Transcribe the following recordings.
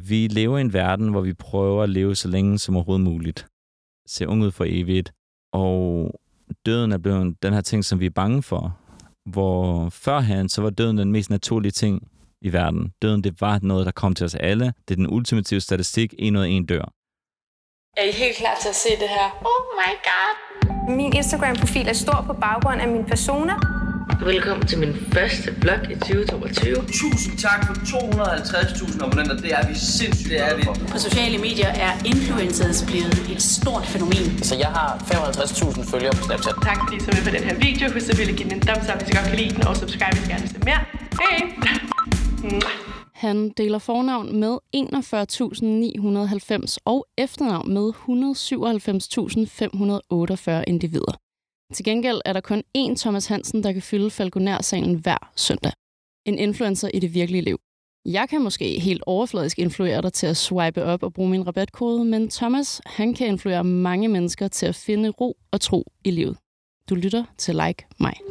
vi lever i en verden, hvor vi prøver at leve så længe som overhovedet muligt. Se ung ud for evigt. Og døden er blevet den her ting, som vi er bange for. Hvor førhen, så var døden den mest naturlige ting i verden. Døden, det var noget, der kom til os alle. Det er den ultimative statistik. En ud af en dør. Er I helt klar til at se det her? Oh my god. Min Instagram-profil er stor på baggrund af min persona. Velkommen til min første vlog i 2022. Tusind tak for 250.000 abonnenter. Det er vi sindssygt det er vi. På sociale medier er influencers blevet et stort fænomen. Så jeg har 55.000 følgere på Snapchat. Tak fordi I så med på den her video. Husk at ville give den en thumbs up, hvis I godt kan lide den, og subscribe, hvis I gerne vil se mere. Hej! Han deler fornavn med 41.990 og efternavn med 197.548 individer. Til gengæld er der kun én Thomas Hansen, der kan fylde Falconer-salen hver søndag. En influencer i det virkelige liv. Jeg kan måske helt overfladisk influere dig til at swipe op og bruge min rabatkode, men Thomas, han kan influere mange mennesker til at finde ro og tro i livet. Du lytter til Like mig.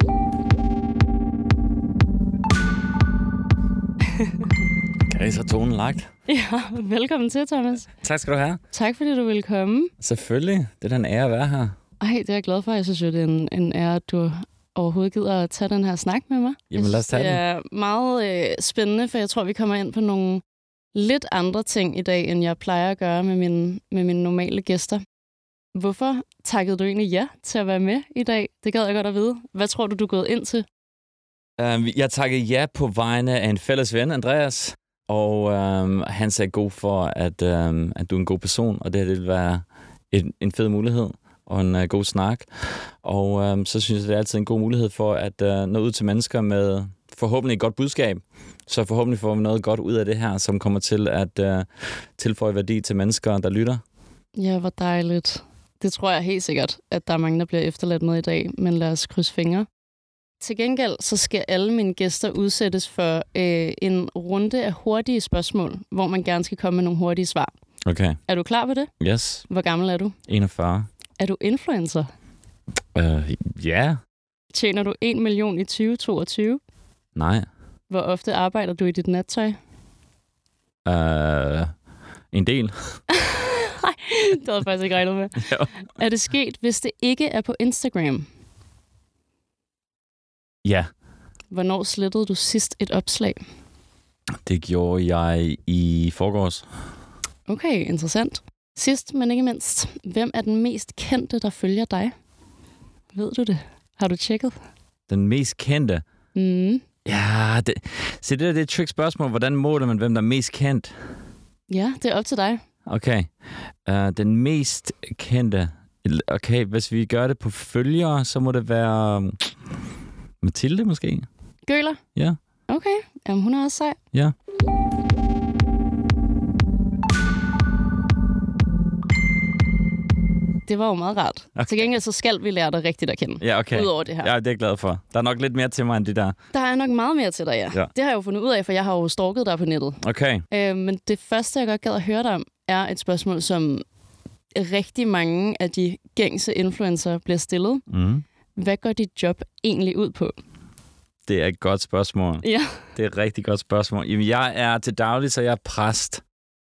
Okay, så tonen lagt. Ja, velkommen til, Thomas. Tak skal du have. Tak fordi du ville komme. Selvfølgelig. Det er da en ære at være her. Ej, det er jeg glad for. Jeg synes jo, det er en, en ære, at du overhovedet gider at tage den her snak med mig. Jamen, lad os tage det er meget øh, spændende, for jeg tror, vi kommer ind på nogle lidt andre ting i dag, end jeg plejer at gøre med, min, med mine normale gæster. Hvorfor takkede du egentlig ja til at være med i dag? Det gad jeg godt at vide. Hvad tror du, du er gået ind til? Um, jeg takkede ja på vegne af en fælles ven, Andreas. Og um, han sagde god for, at, um, at du er en god person, og det her det vil være en, en fed mulighed og en uh, god snak. Og um, så synes jeg, det er altid en god mulighed for at uh, nå ud til mennesker med forhåbentlig et godt budskab. Så forhåbentlig får vi noget godt ud af det her, som kommer til at uh, tilføje værdi til mennesker, der lytter. Ja, hvor dejligt. Det tror jeg helt sikkert, at der er mange, der bliver efterladt med i dag, men lad os krydse fingre. Til gengæld så skal alle mine gæster udsættes for øh, en runde af hurtige spørgsmål, hvor man gerne skal komme med nogle hurtige svar. Okay. Er du klar på det? Yes. Hvor gammel er du? 41. Er du influencer? Uh, ja. Yeah. Tjener du 1 million i 2022? Nej. Hvor ofte arbejder du i dit nattøj? Uh, en del. Nej, det havde jeg faktisk ikke regnet med. Jo. Er det sket, hvis det ikke er på Instagram? Ja. Hvornår slettede du sidst et opslag? Det gjorde jeg i forgårs. Okay, interessant. Sidst, men ikke mindst, hvem er den mest kendte, der følger dig? Ved du det? Har du tjekket? Den mest kendte? Mm. Ja, det, se, det der det er et trick spørgsmål. Hvordan måler man, hvem der er mest kendt? Ja, det er op til dig. Okay. Uh, den mest kendte... Okay, hvis vi gør det på følgere, så må det være... Mathilde måske? Gøler? Ja. Okay, Jamen, hun er også sej. Ja. Det var jo meget rart. Okay. Til gengæld så skal vi lære dig rigtigt at kende. Ja, okay. Udover det her. Ja, det er jeg glad for. Der er nok lidt mere til mig end det der. Der er nok meget mere til dig, ja. Ja. Det har jeg jo fundet ud af, for jeg har jo stalket dig på nettet. Okay. Øh, men det første, jeg godt gad at høre dig om, er et spørgsmål, som rigtig mange af de gængse influencer bliver stillet. Mm. Hvad går dit job egentlig ud på? Det er et godt spørgsmål. Ja. Det er et rigtig godt spørgsmål. Jamen, jeg er til daglig, så jeg er præst.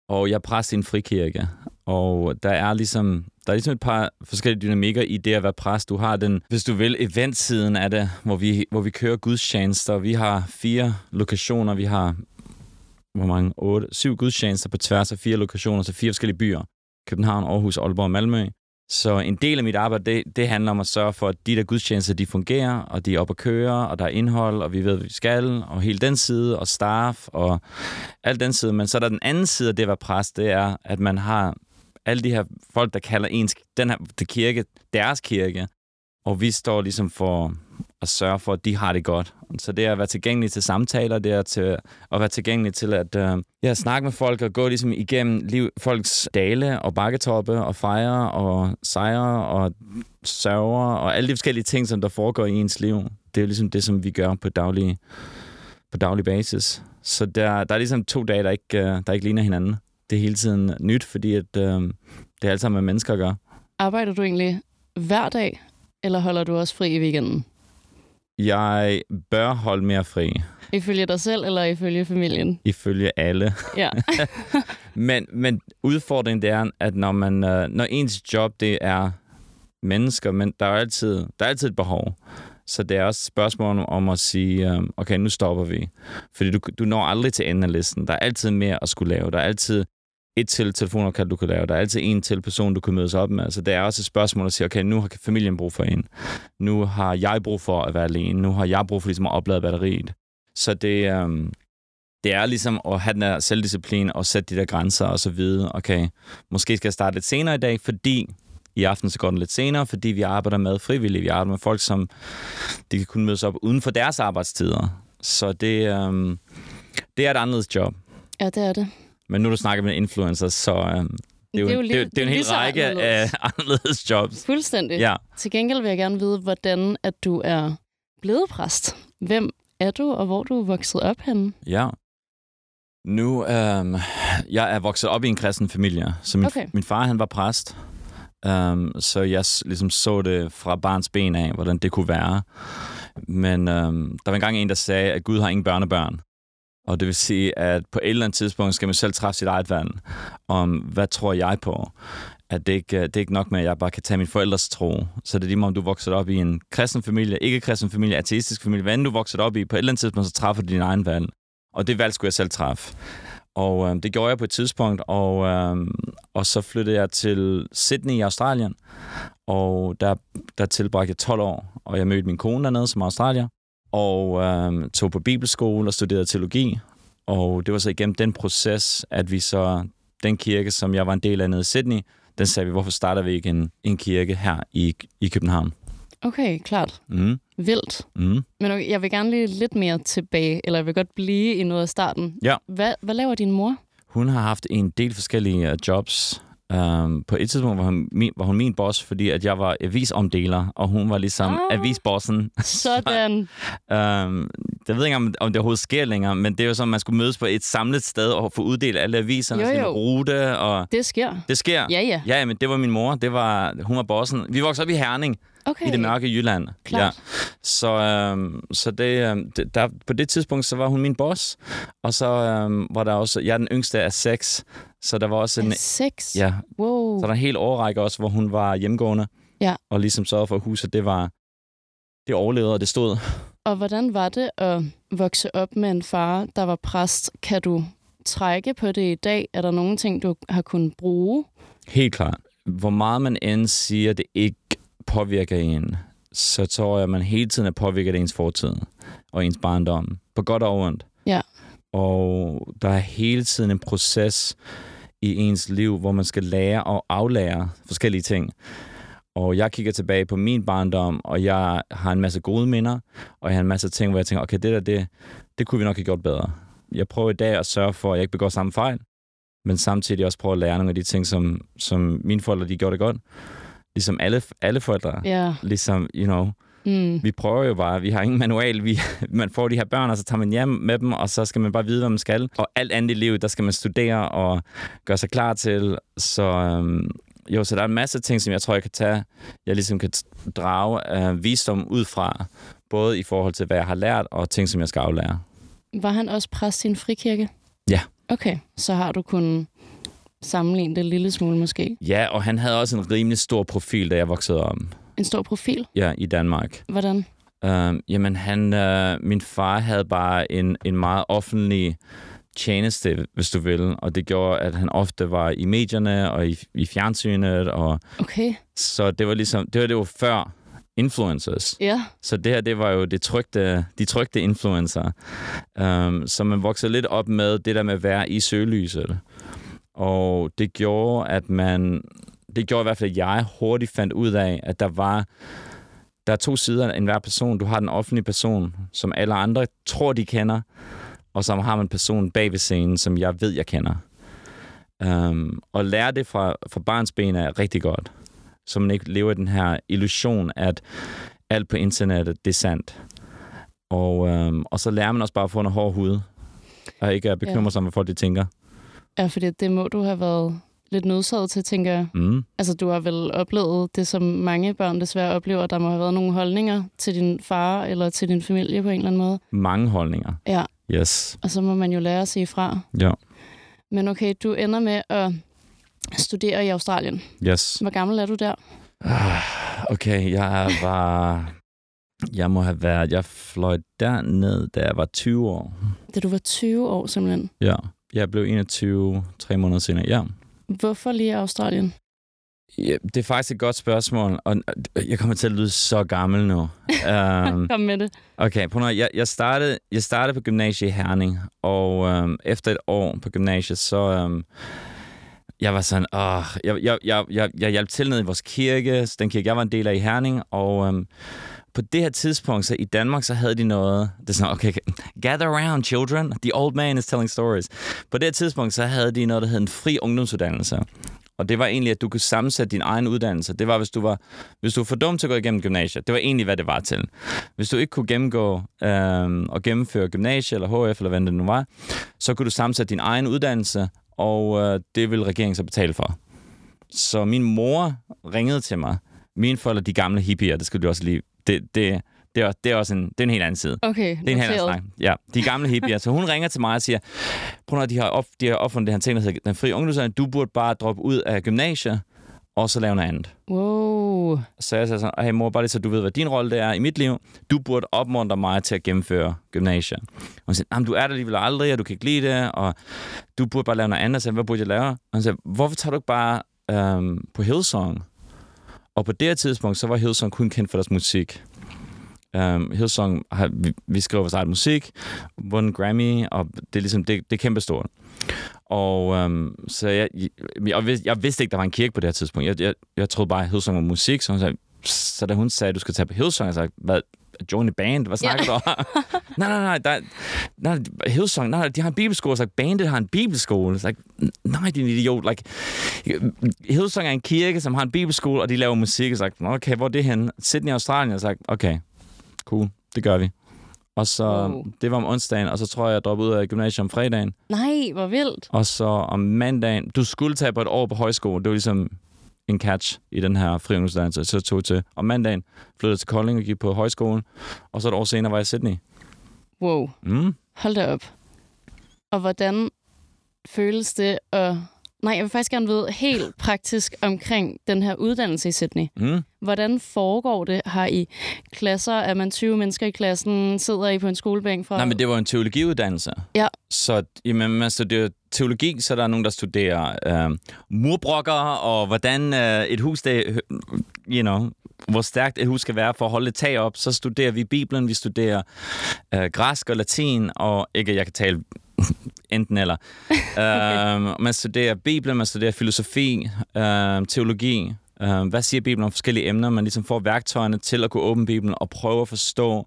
Og jeg er præst i en frikirke. Og der er ligesom, der er ligesom et par forskellige dynamikker i det at være præst. Du har den, hvis du vil, eventsiden af det, hvor vi, hvor vi kører gudstjenester. Vi har fire lokationer. Vi har, hvor mange? Otte, syv gudstjenester på tværs af fire lokationer, så fire forskellige byer. København, Aarhus, Aalborg og Malmø. Så en del af mit arbejde, det, det handler om at sørge for, at de der gudstjenester, de fungerer, og de er oppe at køre, og der er indhold, og vi ved, hvad vi skal, og hele den side, og staff, og alt den side. Men så er der den anden side af det at være præst, det er, at man har alle de her folk, der kalder ens, den her de kirke, deres kirke, og vi står ligesom for at sørge for, at de har det godt. Så det er at være tilgængelig til samtaler, det er til at være tilgængelig til at øh, ja, snakke med folk og gå ligesom igennem liv, folks dale og bakketoppe og fejre og sejre og sørger og alle de forskellige ting, som der foregår i ens liv. Det er jo ligesom det, som vi gør på daglig, på daglig basis. Så der, der er ligesom to dage, der ikke, øh, der ikke ligner hinanden. Det er hele tiden nyt, fordi at, øh, det er alt sammen med mennesker at gøre. Arbejder du egentlig hver dag, eller holder du også fri i weekenden? Jeg bør holde mere fri, Ifølge dig selv eller ifølge familien? ifølge alle. Ja. Men, men udfordringen det er, at når, man, øh, når ens job det er mennesker, men der er altid, der er altid et behov. Så det er også et spørgsmål om at sige, øh, okay, nu stopper vi. Fordi du, du når aldrig til enden af listen. Der er altid mere at skulle lave. Der er altid et til telefonopkald, du kan lave. Der er altid en til person, du kan mødes op med. Så det er også et spørgsmål at sige, okay, nu har familien brug for en. Nu har jeg brug for at være alene. Nu har jeg brug for ligesom at oplade batteriet. Så det, øhm, det er ligesom at have den der selvdisciplin og sætte de der grænser og så vide, okay, måske skal jeg starte lidt senere i dag, fordi i aften så går den lidt senere, fordi vi arbejder med frivillige. Vi arbejder med folk, som de kan kunne mødes op uden for deres arbejdstider. Så det, øhm, det er et anderledes job. ja, det er det. Men nu du snakker med influencers, så øhm, det, er jo, Det er jo en- lige- det, er det er en hel række af anderledes. anderledes jobs. Fuldstændig. Ja. Til gengæld vil jeg gerne vide, hvordan at du er blevet præst. Hvem er du, og hvor du er vokset op henne? Ja. Nu, øhm, jeg er vokset op i en kristen familie, så min, Okay. min far han var præst. Um, så jeg ligesom så det fra barns ben af, hvordan det kunne være. Men um, der var engang en, der sagde, at Gud har ingen børnebørn. Og det vil sige, at på et eller andet tidspunkt skal man selv træffe sit eget valg om, hvad tror jeg på? At det ikke, det er ikke nok med, at jeg bare kan tage min forældres tro. Så det er lige meget, om du vokser op i en kristen familie, ikke kristen familie, ateistisk familie. Hvad end du vokser op i, på et eller andet tidspunkt, så træffer du din egen valg. Og det valg skulle jeg selv træffe. Og øh, det gjorde jeg på et tidspunkt, og, øh, og så flyttede jeg til Sydney i Australien. Og der, der tilbragte jeg 12 år, og jeg mødte min kone dernede som australier. Og øh, tog på bibelskole og studerede teologi. Og det var så igennem den proces, at vi så, den kirke, som jeg var en del af nede i Sydney, den sagde vi, hvorfor starter vi ikke en, en kirke her i, i København? Okay, klart. Mm, Vildt. mm. Men okay, jeg vil gerne lige lidt mere tilbage, eller jeg vil godt blive i noget af starten. Ja. Hvad, hvad laver din mor? Hun har haft en del forskellige uh, jobs. Um, på et tidspunkt var hun, min, var hun min boss, fordi at jeg var avisomdeler, og hun var ligesom Ah. avisbossen. Sådan. Um, jeg ved ikke, om, om det overhovedet sker længere, men det er jo sådan, at man skulle mødes på et samlet sted og få uddelt alle aviserne, Jo, jo. rute, og Det sker. det sker. Ja, ja. Ja, men det var min mor. Det var, hun var bossen. Vi voksede op i Herning, Okay. i det mørke Jylland. Klart. Så, øhm, så det, øhm, det, der, på det tidspunkt, så var hun min boss. Og så øhm, var der også, jeg er den yngste af seks, så der var også en, sex? ja, Wow. så der er en hel årrække også, hvor hun var hjemgående. Ja. Og ligesom sørgede for, at huset, det var, det overlevede, og det stod. Og hvordan var det at vokse op med en far, der var præst? Kan du trække på det i dag? Er der nogle ting, du har kunnet bruge? Helt klart. Hvor meget man end siger, det ikke påvirker en, så tror jeg, at man hele tiden er påvirket af ens fortid og ens barndom. På godt og ondt. Ja. Og der er hele tiden en proces i ens liv, hvor man skal lære og aflære forskellige ting. Og jeg kigger tilbage på min barndom, og jeg har en masse gode minder, og jeg har en masse ting, hvor jeg tænker, okay, det der, det, det kunne vi nok have gjort bedre. Jeg prøver i dag at sørge for, at jeg ikke begår samme fejl, men samtidig også prøve at lære nogle af de ting, som, som mine forældre, de gjorde det godt. Ligesom alle, alle forældre. Ja. Ligesom, you know, Mm. vi prøver jo bare, vi har ingen manual, vi, man får de her børn, og så tager man hjem med dem, og så skal man bare vide, hvad man skal. Og alt andet i livet, der skal man studere og gøre sig klar til. Så øhm, jo, så der er en masse ting, som jeg tror, jeg kan tage, jeg ligesom kan drage øh, visdom ud fra, både i forhold til, hvad jeg har lært, og ting, som jeg skal aflære. Var han også præst i en frikirke? Ja. Okay, så har du kunnet sammenligne det en lille smule måske. Ja, og han havde også en rimelig stor profil, da jeg voksede op En stor profil? ja, i Danmark. Hvordan? Um, jamen, han, uh, min far havde bare en, en meget offentlig tjeneste, hvis du vil, og det gjorde, at han ofte var i medierne og i, i fjernsynet, og Okay. så det var ligesom, det var det var før influencers. Ja. Så det her, det var jo det trygte, de trygte influencer. Um, så man voksede lidt op med det der med at være i søgelyset. Og det gjorde, at man... Det gjorde i hvert fald, at jeg hurtigt fandt ud af, at der var... Der er to sider af enhver person. Du har den offentlige person, som alle andre tror, de kender. Og så har man personen bag ved scenen, som jeg ved, jeg kender. Um, og lære det fra, fra barns ben er rigtig godt. Så man ikke lever i den her illusion, at alt på internettet, det er sandt. Og, um, og så lærer man også bare at få en hård hud. Og ikke at bekymre Ja. sig om, hvad folk de tænker. Ja, fordi det må du have været lidt nødsaget til, tænker jeg. Mm. Altså, du har vel oplevet det, som mange børn desværre oplever. Der må have været nogle holdninger til din far eller til din familie på en eller anden måde. Mange holdninger. Ja, Yes. og så må man jo lære at sige fra. Ja. Men okay, du ender med at studere i Australien. Yes. Hvor gammel er du der? Ah, Okay, jeg var... Jeg må have været... Jeg fløj derned, da jeg var 20 år. Da du var 20 år simpelthen. Ja. Jeg blev 21 tre måneder senere. Ja. Hvorfor lige Australien? ja. Det er faktisk et godt spørgsmål, og jeg kommer til at lyde så gammel nu. um, Kom med det. Okay, prøv at- jeg, jeg, startede, jeg startede på gymnasiet i Herning, og øhm, efter et år på gymnasiet, så øhm, jeg var sådan, åh, jeg, jeg, jeg, jeg, jeg hjalp til ned i vores kirke, den kirke, jeg var en del af i Herning, og øhm, på det her tidspunkt, så i Danmark, så havde de noget, det er sådan, okay, gather around, children, the old man is telling stories. På det her tidspunkt, så havde de noget, der hed en fri ungdomsuddannelse. Og det var egentlig, at du kunne sammensætte din egen uddannelse. Det var, hvis du var, hvis du var for dum til at gå igennem gymnasiet. Det var egentlig, hvad det var til. Hvis du ikke kunne gennemgå øh, og gennemføre gymnasiet eller HF, eller hvad det nu var, så kunne du sammensætte din egen uddannelse, og øh, det ville regeringen så betale for. Så min mor ringede til mig. Mine forældre, de gamle hippier, det skulle du også lige... Det, det, det, er, det er også en, det er en helt anden side. Okay, Det er en helt anden snak. Ja, de gamle hippier. Så hun ringer til mig og siger, prøv at de har, op, de har opfundet det her ting, der hedder den frie ungdomsuddannelse. Du burde bare droppe ud af gymnasiet, og så lave noget andet. Wow. Så jeg sagde sådan, hey mor, bare lige så du ved, hvad din rolle det er i mit liv. Du burde opmuntre mig til at gennemføre gymnasiet. Og hun sagde, du er der alligevel aldrig, og du kan ikke lide det, og du burde bare lave noget andet. Så jeg hvad burde jeg lave? Og hun sagde, hvorfor tager du ikke bare øhm, på Hillsong? Og på det her tidspunkt, så var Hillsong kun kendt for deres musik. Um, Hillsong, har, vi, vi skriver vores eget musik, vundet Grammy, og det er ligesom, det, det er kæmpestort. Og um, så jeg, jeg, jeg, vidste, jeg vidste ikke, der var en kirke på det her tidspunkt. Jeg, jeg, jeg troede bare, at Hillsong var musik, så hun sagde, så da hun sagde, at du skal tage på Hillsong, jeg sagde, hvad, join a band? Hvad snakker Ja. du om? nej, nej, nej, der, nej, Hillsong, nej, de har en bibelskole. Så like, bandet har en bibelskole. Så like, nej, din idiot. Like, Hillsong er en kirke, som har en bibelskole, og de laver musik. Så like, okay, hvor er det henne? Sydney, Australien. Jeg sagde, okay, cool, det gør vi. Og så, Wow. det var om onsdagen, og så tror jeg, jeg droppede ud af gymnasiet om fredagen. Nej, hvor vildt. Og så om mandagen, du skulle tage på et år på højskole. Det var ligesom en catch i den her friungdomsuddannelse. Så tog jeg til. Om mandagen flyttede til Kolding og gik på højskolen. Og så et år senere var jeg i Sydney. Wow. Mm. Hold da op. Og hvordan føles det at... Nej, jeg vil faktisk gerne vide helt praktisk omkring den her uddannelse i Sydney. Mm. Hvordan foregår det? Har I klasser? Er man 20 mennesker i klassen? Sidder I på en skolebænk fra... Nej, men det var en teologiuddannelse. Ja. Så jamen, man studerer teologi, så er der nogen, der studerer øh, murbrokker, og hvordan øh, et hus, det, you know, hvor stærkt et hus skal være for at holde et tag op. Så studerer vi Bibelen, vi studerer øh, græsk og latin, og ikke, jeg kan tale enten eller. øh, man studerer Bibelen, man studerer filosofi, øh, teologi. Øh, hvad siger Bibelen om forskellige emner? Man ligesom får værktøjerne til at kunne åbne Bibelen og prøve at forstå,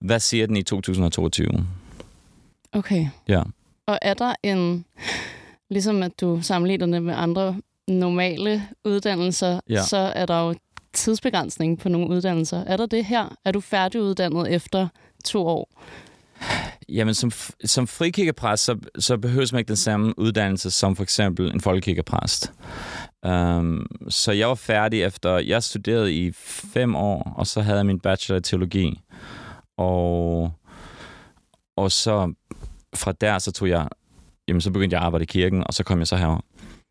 hvad siger den i 2022? Okay. Ja. Og er der en... Ligesom at du sammenligner det med andre normale uddannelser, Ja. så er der jo tidsbegrænsning på nogle uddannelser. Er der det her? Er du færdiguddannet efter to år? Jamen, som, som frikirkepræst, så, så behøver man ikke den samme uddannelse som for eksempel en folkekirkepræst. Um, så jeg var færdig efter, jeg studerede i fem år, og så havde jeg min bachelor i teologi. Og, og så fra der, så tog jeg, jamen så begyndte jeg at arbejde i kirken, og så kom jeg så herover.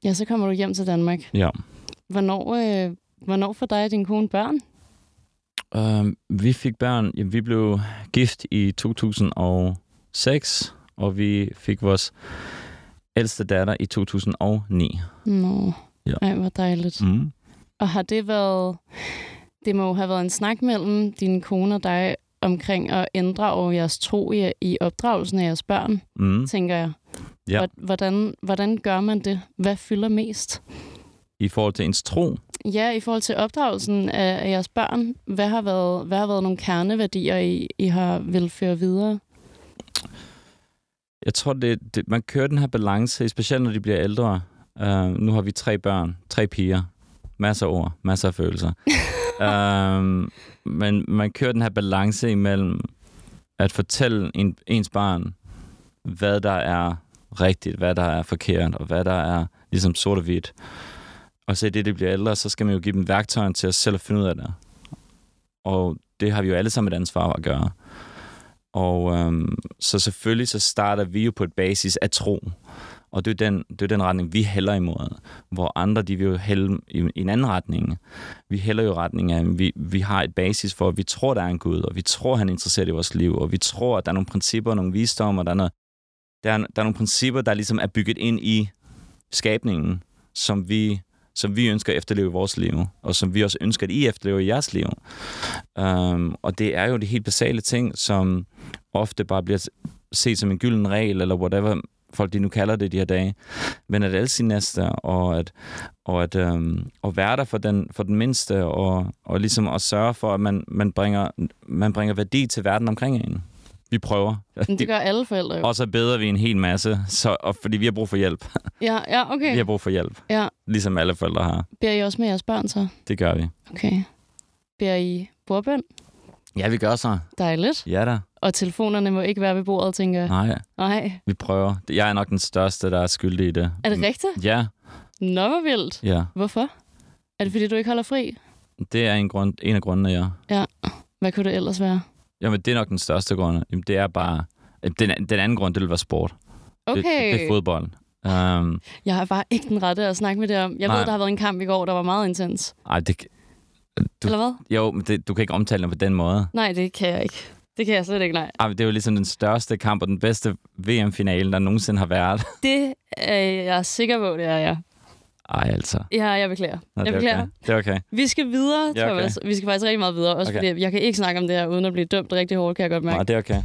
Ja, så kommer du hjem til Danmark. Ja. Hvornår, øh, hvornår får dig og din kone børn? Um, vi fik børn, jamen, vi blev gift i 2006, og vi fik vores ældste datter i 2009. Nå, Ja. ej, hvor dejligt. Mm. Og har det været... Det må jo have været en snak mellem din kone og dig omkring at ændre over jeres tro i, i opdragelsen af jeres børn, Mm. tænker jeg. Ja. Hvor- Hvordan, hvordan gør man det? Hvad fylder mest? I forhold til ens tro. Ja, i forhold til opdragelsen af, af jeres børn, hvad har været, hvad har været nogle kerneværdier, I, I har vil føre videre? Jeg tror, det, det, man kører den her balance, specielt når de bliver ældre. Uh, nu har vi tre børn, tre piger. Masser af ord, masser af følelser. um, men man kører den her balance imellem at fortælle en, ens barn, hvad der er rigtigt, hvad der er forkert, og hvad der er ligesom sort og hvidt. Og så i det, det bliver ældre, så skal man jo give dem værktøjerne til at selv at finde ud af det. Og det har vi jo alle sammen et ansvar at gøre. Og øhm, så selvfølgelig så starter vi jo på et basis af tro. Og det er den, det er den retning, vi hælder imod. Hvor andre, de vil jo hælde i, i en anden retning. Vi hælder jo retning af, vi, vi har et basis for, at vi tror, der er en Gud, og vi tror, han er interesseret i vores liv, og vi tror, at der er nogle principper, nogle visdom, og der er, noget, der, er, der er nogle principper, der ligesom er bygget ind i skabningen, som vi som vi ønsker at efterleve i vores liv, og som vi også ønsker, at I efterlever i jeres liv. Um, og det er jo de helt basale ting, som ofte bare bliver set som en gylden regel, eller whatever folk de nu kalder det de her dage. Men at alle sin næste, og at, og at, um, at være der for den, for den mindste, og, og ligesom at sørge for, at man, man, bringer, man bringer værdi til verden omkring en. Vi prøver. Men det gør alle forældre jo. Og så beder vi en hel masse, så, og, fordi vi har brug for hjælp. Ja, ja, okay. Vi har brug for hjælp, Ja. ligesom alle forældre har. Beder I også med jeres børn så? Det gør vi. Okay. Beder I bordbøn? Ja, vi gør så. Dejligt. Ja da. Og telefonerne må ikke være ved bordet, tænker jeg. Nej, Nej. vi prøver. Jeg er nok den største, der er skyldig i det. Er det rigtigt? Ja, Nå, hvor vildt. ja. Hvorfor? Er det, fordi du ikke holder fri? Det er en, grund, en af grundene, ja. Ja. Hvad kunne det ellers være? Jamen, det er nok den største grund. Jamen, det er bare... Den, den anden grund, det vil være sport. Okay. Det, det er fodbold. Um, Jeg har bare ikke den rette at snakke med det om. Jeg Nej. ved, der har været en kamp i går, der var meget intens. ej, det, Du- Eller hvad? jo, men det, du kan ikke omtale det på den måde. Nej, det kan jeg ikke. Det kan jeg slet ikke, nej. Ej, det er jo ligesom den største kamp og den bedste VM-finale, der nogensinde har været. Det er jeg sikker på, det er jeg. Ej, altså. Ja, jeg beklager. Nå, jeg det, er beklager. okay. det er okay. Vi skal videre, Ja, okay. Thomas. Vi skal faktisk rigtig meget videre. Også Okay. fordi jeg kan ikke snakke om det her, uden at blive dømt rigtig hårdt, kan jeg godt mærke. Nej, det er okay.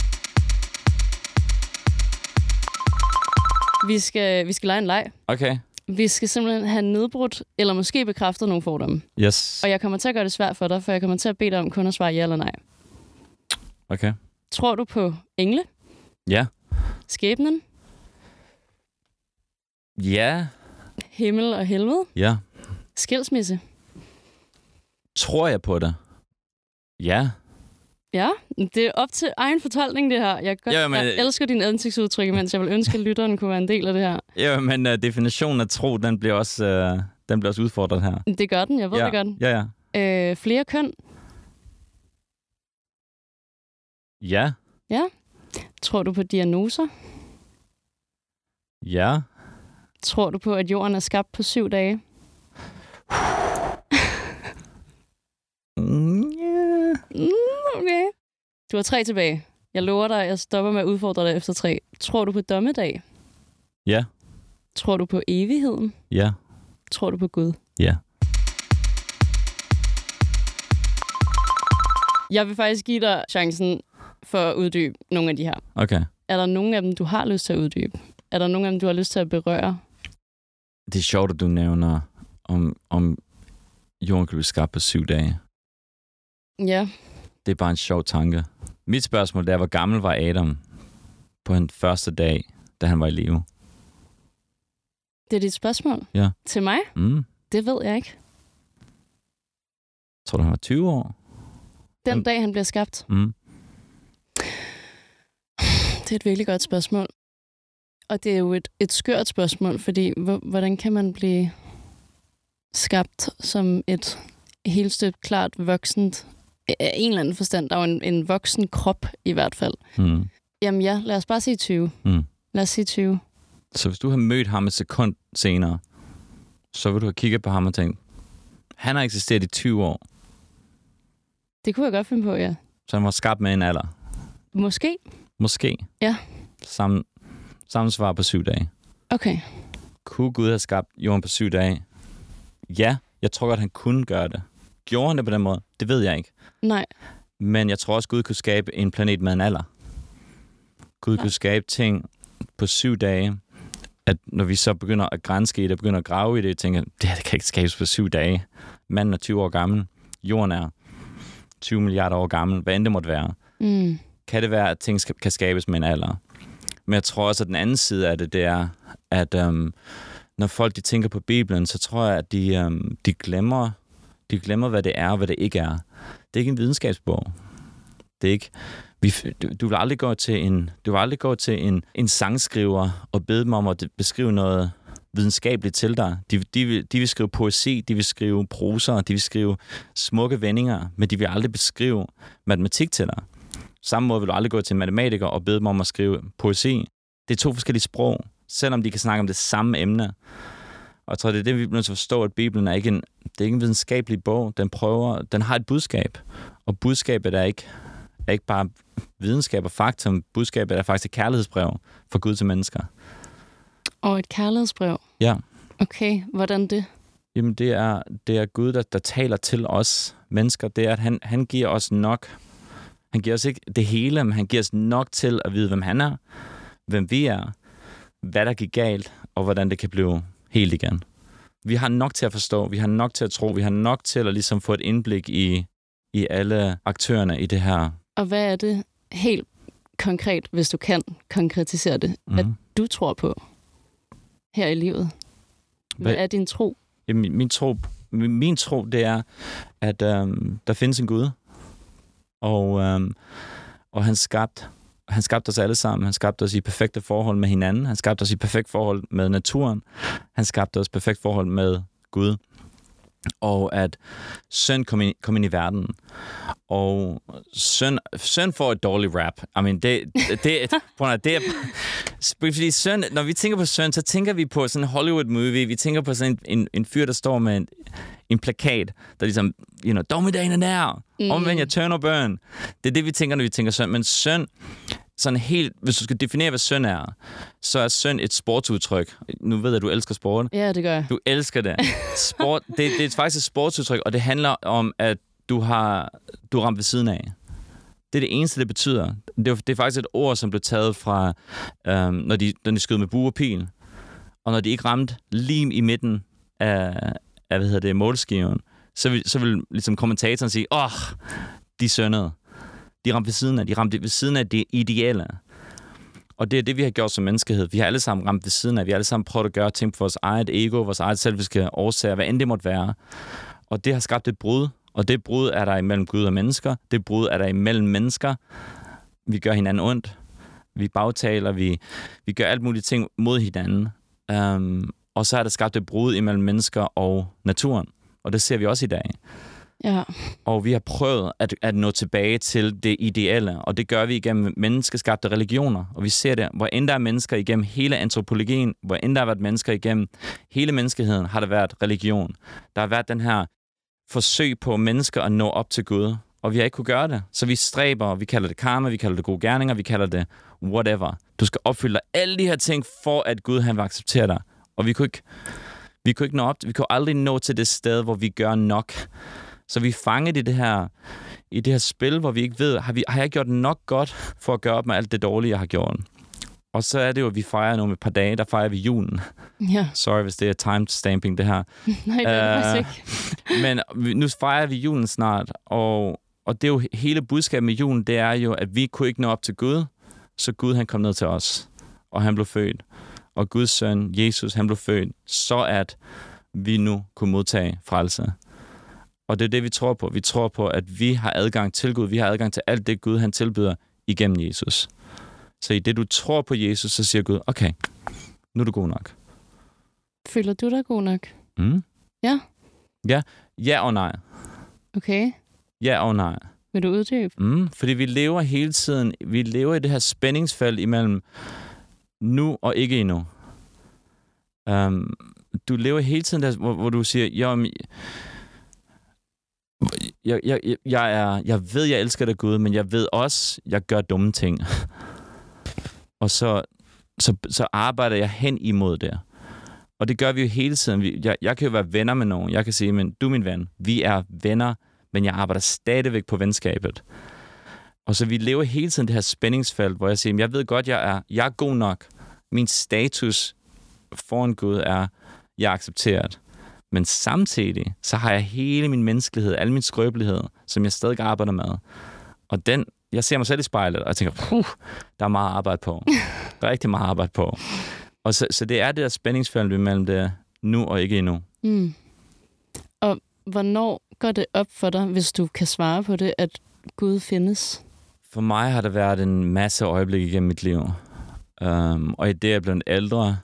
Vi skal, vi skal lege en leg. Okay. Vi skal simpelthen have nedbrudt, eller måske bekræftet nogle fordomme. Yes. Og jeg kommer til at gøre det svært for dig, for jeg kommer til at bede dig om kun at svare ja eller nej. Okay. Tror du på engle? Ja. Skæbnen? Ja. Himmel og helvede? Ja. Skilsmisse? Tror jeg på det? Ja. Ja, det er op til egen fortolkning, det her. Jeg, godt, Ja, men- jeg elsker dine ansigtsudtryk, mens jeg vil ønske, at lytteren kunne være en del af det her. Ja, men uh, definitionen af tro, den bliver også, uh, den bliver også udfordret her. Det gør den, jeg ved ja. det godt. Ja, ja. Øh, flere køn? Ja. Tror du på diagnoser? Ja. Tror du på, at jorden er skabt på syv dage? Mm, yeah. Mm, okay. Du har tre tilbage. Jeg lover dig, at jeg stopper med at udfordre dig efter tre. Tror du på dommedag? Ja. Tror du på evigheden? Ja. Tror du på Gud? Ja. Jeg vil faktisk give dig chancen for at uddybe nogle af de her. Okay. Er der nogen af dem, du har lyst til at uddybe? Er der nogen af dem, du har lyst til at berøre? Det er sjovt, at du nævner, om, om jorden kan blive skabt på syv dage. Ja. Det er bare en sjov tanke. Mit spørgsmål er, hvor gammel var Adam på den første dag, da han var i live? Det er dit spørgsmål? Ja. Til mig? Mm. Det ved jeg ikke. Tror du, han var 20 år? Den Mm. dag, han bliver skabt. Mm. Det er et virkelig godt spørgsmål. Og det er jo et, et skørt spørgsmål, fordi hvor, hvordan kan man blive skabt som et helt støbt, klart voksent, af en eller anden forstand, der er jo en, en voksen krop i hvert fald. Mm. Jamen ja, lad os bare sige 20. Mm. Lad os sige 20. Så hvis du har mødt ham et sekund senere, så vil du have kigget på ham og tænkt, han har eksisteret i 20 år, Det kunne jeg godt finde på, ja. så han var skabt med en alder. Måske. Måske. Ja. Samme, samme svar på syv dage. Okay. Kunne Gud have skabt jorden på syv dage? Ja, jeg tror godt, han kunne gøre det. Gjorde han det på den måde? Det ved jeg ikke. Nej. Men jeg tror også, Gud kunne skabe en planet med en alder. Gud Ja. kunne skabe ting på syv dage, at når vi så begynder at grænske i det, begynder at grave i det, tænker det her det kan ikke skabes på syv dage. Manden er 20 år gammel. Jorden er 20 milliarder år gammel. Hvad end det måtte være. Mm. Kan det være, at ting skal, kan skabes med en alder? Men jeg tror også, at den anden side af det, det er, at øhm, når folk de tænker på Bibelen, så tror jeg, at de, øhm, de, glemmer, de glemmer, hvad det er og hvad det ikke er. Det er ikke en videnskabsbog. Det er ikke, Vi, du, du vil aldrig gå til en, du vil aldrig gå til en, en sangskriver og bede dem om at beskrive noget videnskabeligt til dig. De, de, vil, de vil skrive poesi, de vil skrive proser, de vil skrive smukke vendinger, men de vil aldrig beskrive matematik til dig. Samme måde vil du aldrig gå til en matematiker og bede dem om at skrive poesi. Det er to forskellige sprog, selvom de kan snakke om det samme emne. Og jeg tror, det er det, vi bliver nødt til at forstå, at Bibelen er ikke en, det er ikke en videnskabelig bog. Den prøver, den har et budskab. Og budskabet er ikke, er ikke bare videnskab og faktum. Budskabet er faktisk et kærlighedsbrev fra Gud til mennesker. Og et kærlighedsbrev? Ja. Okay, hvordan det? Jamen, det er, det er Gud, der, der taler til os mennesker. Det er, at han, han giver os nok. Han giver os ikke det hele, men han giver os nok til at vide, hvem han er, hvem vi er, hvad der gik galt, og hvordan det kan blive helt igen. Vi har nok til at forstå, vi har nok til at tro, vi har nok til at ligesom få et indblik i, i alle aktørerne i det her. Og hvad er det helt konkret, hvis du kan konkretisere det, mm. at du tror på her i livet? Hvad, hvad er din tro? Jamen, min tro, min, min tro, det er, at øhm, der findes en Gud, og, øhm, og han skabte han skabte os alle sammen. Han skabte os i perfekte forhold med hinanden. Han skabte os i perfekt forhold med naturen. Han skabte os i perfekt forhold med Gud. Og at søn kom ind, kom ind i verden. Og søn, søn får et dårligt rap. I mean, det, det, det, det er... Fordi søn, når vi tænker på søn, så tænker vi på sådan en Hollywood-movie. Vi tænker på sådan en, en, en fyr, der står med en, en plakat, der ligesom, you know, dommedagen er nær. Mm. Omvendt jeg turn og burn. Det er det, vi tænker, når vi tænker søn. Men søn, sådan helt, hvis du skal definere, hvad søn er, så er søn et sportsudtryk. Nu ved jeg, at du elsker sport. Ja, det gør jeg. Du elsker det. Sport, det, det er faktisk et sportsudtryk, og det handler om, at du har du ramt ved siden af. Det er det eneste, det betyder. Det er, det er faktisk et ord, som blev taget fra, øhm, når, de, når de skød med bue og pil. Og når de ikke ramte lim i midten af, af hvad hedder det, målskiven, så vil, så vil ligesom kommentatoren sige, åh, oh, de sønnede. De ramte ved siden af. De ramte ved siden af det ideelle. Og det er det, vi har gjort som menneskehed. Vi har alle sammen ramt ved siden af. Vi har alle sammen prøvet at gøre ting for vores eget ego, vores eget selviske årsager, hvad end det måtte være. Og det har skabt et brud. Og det brud er der imellem Gud og mennesker. Det brud er der imellem mennesker. Vi gør hinanden ondt. Vi bagtaler. Vi, vi gør alt muligt ting mod hinanden. Um, og så er der skabt et brud imellem mennesker og naturen. Og det ser vi også i dag. Ja. Og vi har prøvet at, at nå tilbage til det ideelle, og det gør vi igennem menneskeskabte religioner. Og vi ser det, hvor end der er mennesker igennem hele antropologien, hvor end der har været mennesker igennem hele menneskeheden, har der været religion. Der har været den her forsøg på mennesker at nå op til Gud, og vi har ikke kunne gøre det. Så vi stræber, vi kalder det karma, vi kalder det gode gerninger, vi kalder det whatever. Du skal opfylde alle de her ting, for at Gud han vil acceptere dig. Og vi kunne ikke, vi kunne ikke nå op, vi kunne aldrig nå til det sted, hvor vi gør nok. Så vi er fanget i det her, i det her spil, hvor vi ikke ved, har, vi, har jeg gjort nok godt for at gøre op med alt det dårlige, jeg har gjort? Og så er det jo, at vi fejrer nu om et par dage, der fejrer vi julen. Ja. Sorry, hvis det er timestamping, det her. Nej, det er det uh, ikke. men nu fejrer vi julen snart, og, og det er jo hele budskabet med julen, det er jo, at vi kunne ikke nå op til Gud, så Gud han kom ned til os, og han blev født. Og Guds søn, Jesus, han blev født, så at vi nu kunne modtage frelse. Og det er det, vi tror på. Vi tror på, at vi har adgang til Gud. Vi har adgang til alt det, Gud han tilbyder igennem Jesus. Så i det, du tror på Jesus, så siger Gud, okay, nu er du god nok. Føler du dig god nok? Mm. Ja? Ja, ja og nej. Okay. Ja og nej. Vil du uddybe? Mm, fordi vi lever hele tiden, vi lever i det her spændingsfelt imellem nu og ikke endnu. Um, du lever hele tiden der, hvor, hvor du siger, jo, jeg, jeg, jeg, er, jeg ved, jeg elsker dig, Gud, men jeg ved også, jeg gør dumme ting. og så, så, så arbejder jeg hen imod det. Og det gør vi jo hele tiden. Jeg, jeg kan jo være venner med nogen. Jeg kan sige, men du er min ven. Vi er venner, men jeg arbejder stadigvæk på venskabet. Og så vi lever hele tiden det her spændingsfelt, hvor jeg siger, jeg ved godt, jeg er, jeg er god nok. Min status foran Gud er, jeg er accepteret. Men samtidig, så har jeg hele min menneskelighed, al min skrøbelighed, som jeg stadig arbejder med. Og den, jeg ser mig selv i spejlet, og jeg tænker, puh, der er meget arbejde på. Rigtig meget arbejde på. Og så, så det er det der spændingsfelt mellem det nu og ikke endnu. Mm. Og hvornår går det op for dig, hvis du kan svare på det, at Gud findes? For mig har der været en masse øjeblikke igennem mit liv. Um, og i det, jeg er blevet ældre,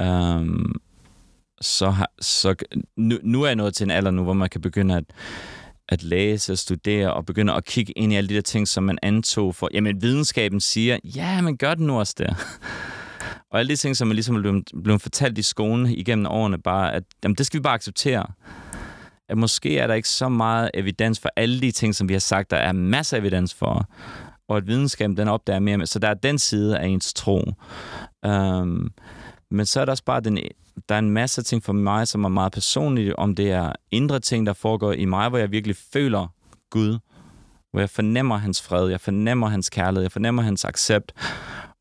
um, så, har, så nu, nu er jeg nået til en alder nu, hvor man kan begynde at, at læse og studere og begynde at kigge ind i alle de der ting, som man antog for. Jamen, videnskaben siger, ja, men gør det nu også der. og alle de ting, som man ligesom er blevet, blevet fortalt i skolen igennem årene, bare, at jamen, det skal vi bare acceptere. At måske er der ikke så meget evidens for alle de ting, som vi har sagt, der er masser af evidens for. Og at videnskaben, den opdager mere. Så der er den side af ens tro. Um, men så er der også bare den, der er en masse ting for mig, som er meget personlige, om det er indre ting, der foregår i mig, hvor jeg virkelig føler Gud, hvor jeg fornemmer hans fred, jeg fornemmer hans kærlighed, jeg fornemmer hans accept.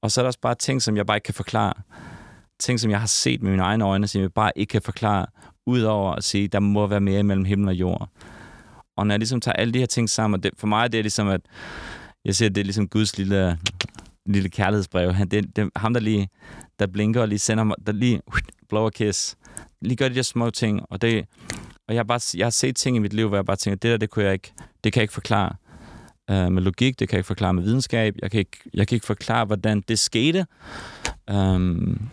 Og så er der også bare ting, som jeg bare ikke kan forklare. Ting, som jeg har set med mine egne øjne, som jeg bare ikke kan forklare, udover at sige, der må være mere mellem himmel og jord. Og når jeg ligesom tager alle de her ting sammen, det, for mig det er ligesom, at jeg ser, at det er ligesom Guds lille, lille kærlighedsbrev. Han, det, det, ham, der lige der blinker og lige sender mig, der lige blower kiss. Lige gør de der små ting, og det, og jeg har, bare, jeg har set ting i mit liv, hvor jeg bare tænker, det der, det kunne jeg ikke, det kan jeg ikke forklare øh, med logik, det kan jeg ikke forklare med videnskab, jeg kan ikke, jeg kan ikke forklare, hvordan det skete. Um,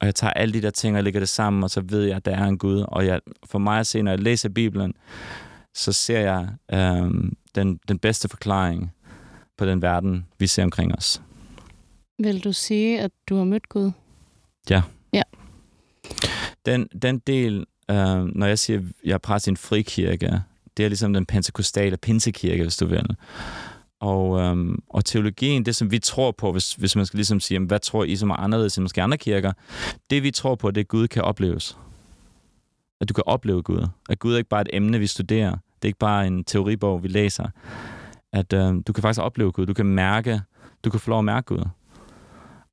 og jeg tager alle de der ting og lægger det sammen, og så ved jeg, at der er en Gud. Og jeg, for mig at se, når jeg læser Bibelen, så ser jeg um, den, den bedste forklaring på den verden, vi ser omkring os. Vil du sige, at du har mødt Gud? Ja. Ja. Den, den del, øh, når jeg siger, at jeg er præst i en frikirke, det er ligesom den pentekostale pinsekirke, hvis du vil. Og, øhm, og teologien, det som vi tror på, hvis, hvis man skal ligesom sige, hvad tror I som er anderledes end måske andre kirker, det vi tror på, det er, at Gud kan opleves. At du kan opleve Gud. At Gud er ikke bare et emne, vi studerer. Det er ikke bare en teoribog, vi læser. At øhm, du kan faktisk opleve Gud. Du kan mærke, du kan få lov at mærke Gud.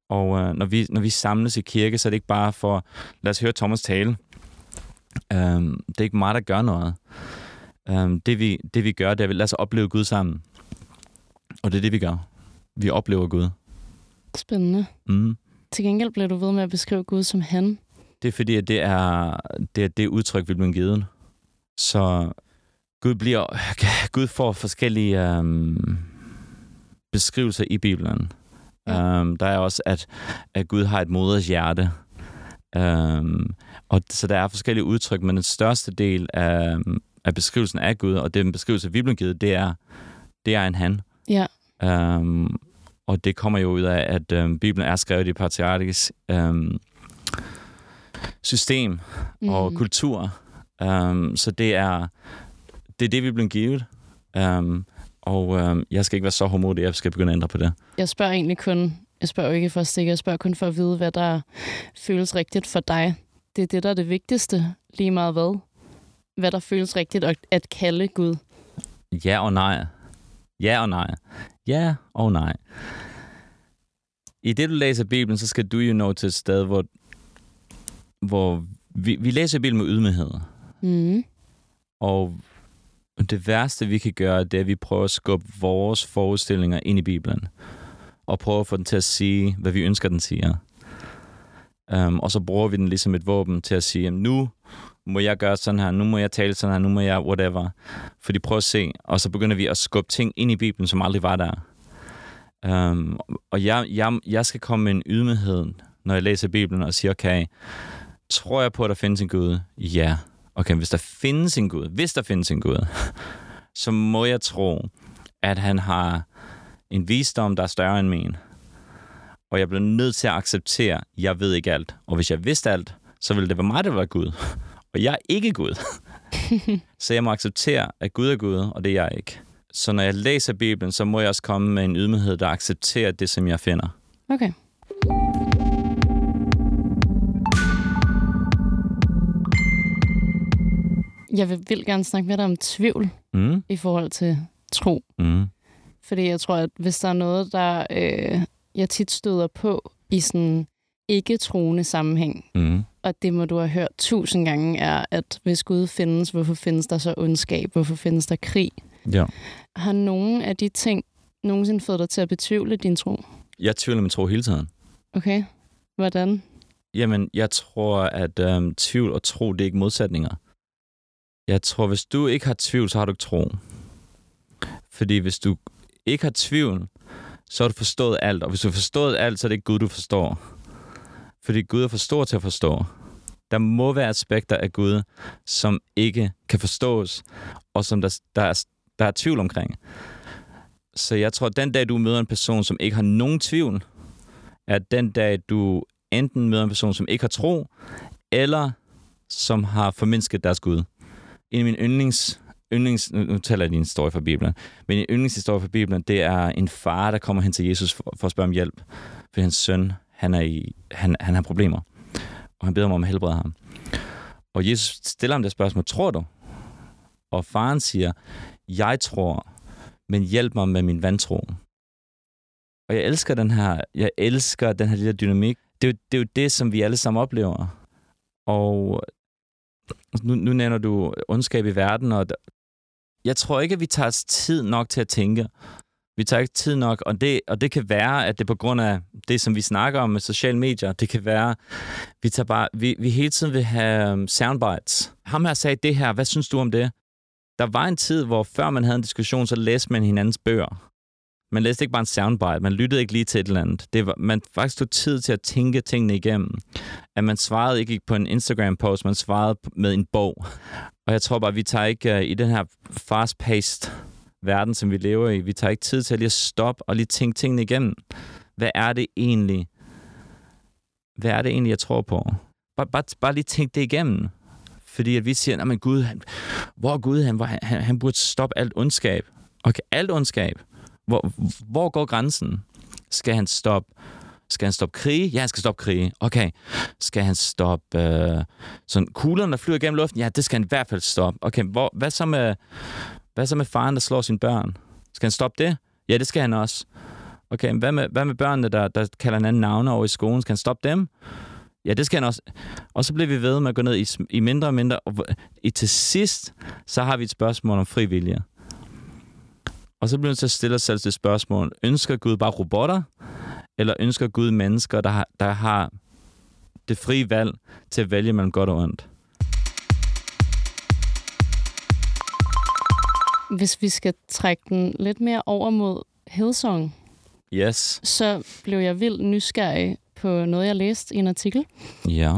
Og øh, når, vi, når vi samles i kirke, så er det ikke bare for, lad os høre Thomas tale. Øhm, det er ikke mig, der gør noget. Øhm, det, vi, det vi gør, det er, at lad os opleve Gud sammen. Og det er det, vi gør. Vi oplever Gud. Spændende. Mm. Til gengæld bliver du ved med at beskrive Gud som han. Det er fordi, at det er det, er det udtryk, vi bliver givet. Så Gud, bliver, Gud får forskellige øhm, beskrivelser i Bibelen. Ja. Um, der er også, at, at Gud har et moders hjerte. Um, og så der er forskellige udtryk, men den største del af, af beskrivelsen af Gud, og den beskrivelse, vi bliver givet, det er, det er en han. Ja. Um, og det kommer jo ud af, at um, Bibelen er skrevet i patriarkisk um, system mm. og kultur. Um, så det er, det er det, vi bliver givet. Um, og øh, jeg skal ikke være så at jeg skal begynde at ændre på det. Jeg spørger egentlig kun, jeg spørger ikke for at stikke, jeg spørger kun for at vide, hvad der føles rigtigt for dig. Det er det, der er det vigtigste, lige meget hvad. Hvad der føles rigtigt at, at kalde Gud. Ja og nej. Ja og nej. Ja og nej. I det, du læser Bibelen, så skal du jo nå til et sted, hvor, hvor vi, vi læser Bibelen med ydmyghed. Mm. Og det værste, vi kan gøre, det er, at vi prøver at skubbe vores forestillinger ind i Bibelen. Og prøver at få den til at sige, hvad vi ønsker, den siger. Um, og så bruger vi den ligesom et våben til at sige, nu må jeg gøre sådan her, nu må jeg tale sådan her, nu må jeg whatever. Fordi prøv at se, og så begynder vi at skubbe ting ind i Bibelen, som aldrig var der. Um, og jeg, jeg, jeg skal komme med en ydmyghed, når jeg læser Bibelen og siger, okay, tror jeg på, at der findes en Gud? Ja okay, hvis der findes en Gud, hvis der findes en Gud, så må jeg tro, at han har en visdom, der er større end min. Og jeg bliver nødt til at acceptere, at jeg ved ikke alt. Og hvis jeg vidste alt, så ville det være mig, der var Gud. Og jeg er ikke Gud. så jeg må acceptere, at Gud er Gud, og det er jeg ikke. Så når jeg læser Bibelen, så må jeg også komme med en ydmyghed, der accepterer det, som jeg finder. Okay. Jeg vil, vil gerne snakke med dig om tvivl mm. i forhold til tro. Mm. Fordi jeg tror, at hvis der er noget, der øh, jeg tit støder på i sådan ikke-troende sammenhæng, mm. og det må du have hørt tusind gange, er, at hvis Gud findes, hvorfor findes der så ondskab? Hvorfor findes der krig? Ja. Har nogen af de ting nogensinde fået dig til at betvivle din tro? Jeg tvivler min tro hele tiden. Okay. Hvordan? Jamen, jeg tror, at øhm, tvivl og tro, det er ikke modsætninger. Jeg tror, hvis du ikke har tvivl, så har du ikke tro. Fordi hvis du ikke har tvivl, så har du forstået alt. Og hvis du har forstået alt, så er det ikke Gud, du forstår. Fordi Gud er for stor til at forstå. Der må være aspekter af Gud, som ikke kan forstås, og som der, der, er, der er tvivl omkring. Så jeg tror, at den dag, du møder en person, som ikke har nogen tvivl, er den dag, du enten møder en person, som ikke har tro, eller som har formindsket deres Gud. En af mine yndlings, yndlings nu taler jeg lige en historie fra Bibelen, men en yndlingshistorie fra Bibelen, det er en far, der kommer hen til Jesus for, for at spørge om hjælp, for hans søn, han, er i, han, han har problemer, og han beder om at helbrede ham. Og Jesus stiller ham det spørgsmål, tror du? Og faren siger, jeg tror, men hjælp mig med min vantro. Og jeg elsker den her, jeg elsker den her lille dynamik. Det er, jo, det er jo det, som vi alle sammen oplever. Og nu, nu nævner du ondskab i verden, og jeg tror ikke, at vi tager os tid nok til at tænke. Vi tager ikke tid nok, og det, og det kan være, at det er på grund af det, som vi snakker om med sociale medier. Det kan være, vi tager bare, vi, vi hele tiden vil have øhm, soundbites. Ham her sagde det her, hvad synes du om det? Der var en tid, hvor før man havde en diskussion, så læste man hinandens bøger. Man læste ikke bare en soundbite, man lyttede ikke lige til et eller andet. Det var, man faktisk tog tid til at tænke tingene igennem. At man svarede ikke på en Instagram-post, man svarede med en bog. Og jeg tror bare, vi tager ikke uh, i den her fast-paced verden, som vi lever i, vi tager ikke tid til at lige stoppe og lige tænke tingene igennem. Hvad er det egentlig? Hvad er det egentlig, jeg tror på? Bare, bare, bare lige tænk det igennem. Fordi at vi siger, at Gud, han, hvor er Gud? Han, han, han burde stoppe alt ondskab. Okay, alt ondskab. Hvor, hvor går grænsen? Skal han stoppe skal han stoppe krig? Ja, han skal stoppe krig. Okay. Skal han stoppe øh, sådan kuglerne, der flyver gennem luften? Ja, det skal han i hvert fald stoppe. Okay, hvor, hvad, så med, hvad så med faren, der slår sine børn? Skal han stoppe det? Ja, det skal han også. Okay, hvad med, hvad med børnene, der, der kalder en anden navne over i skolen? Skal han stoppe dem? Ja, det skal han også. Og så bliver vi ved med at gå ned i, i mindre og mindre. Og i, til sidst, så har vi et spørgsmål om frivillige. Og så bliver vi til at stille os selv det spørgsmål. Ønsker Gud bare robotter? Eller ønsker Gud mennesker, der har, der har det frie valg til at vælge mellem godt og ondt? Hvis vi skal trække den lidt mere over mod Hillsong, yes. så blev jeg vildt nysgerrig på noget, jeg læste i en artikel. Ja.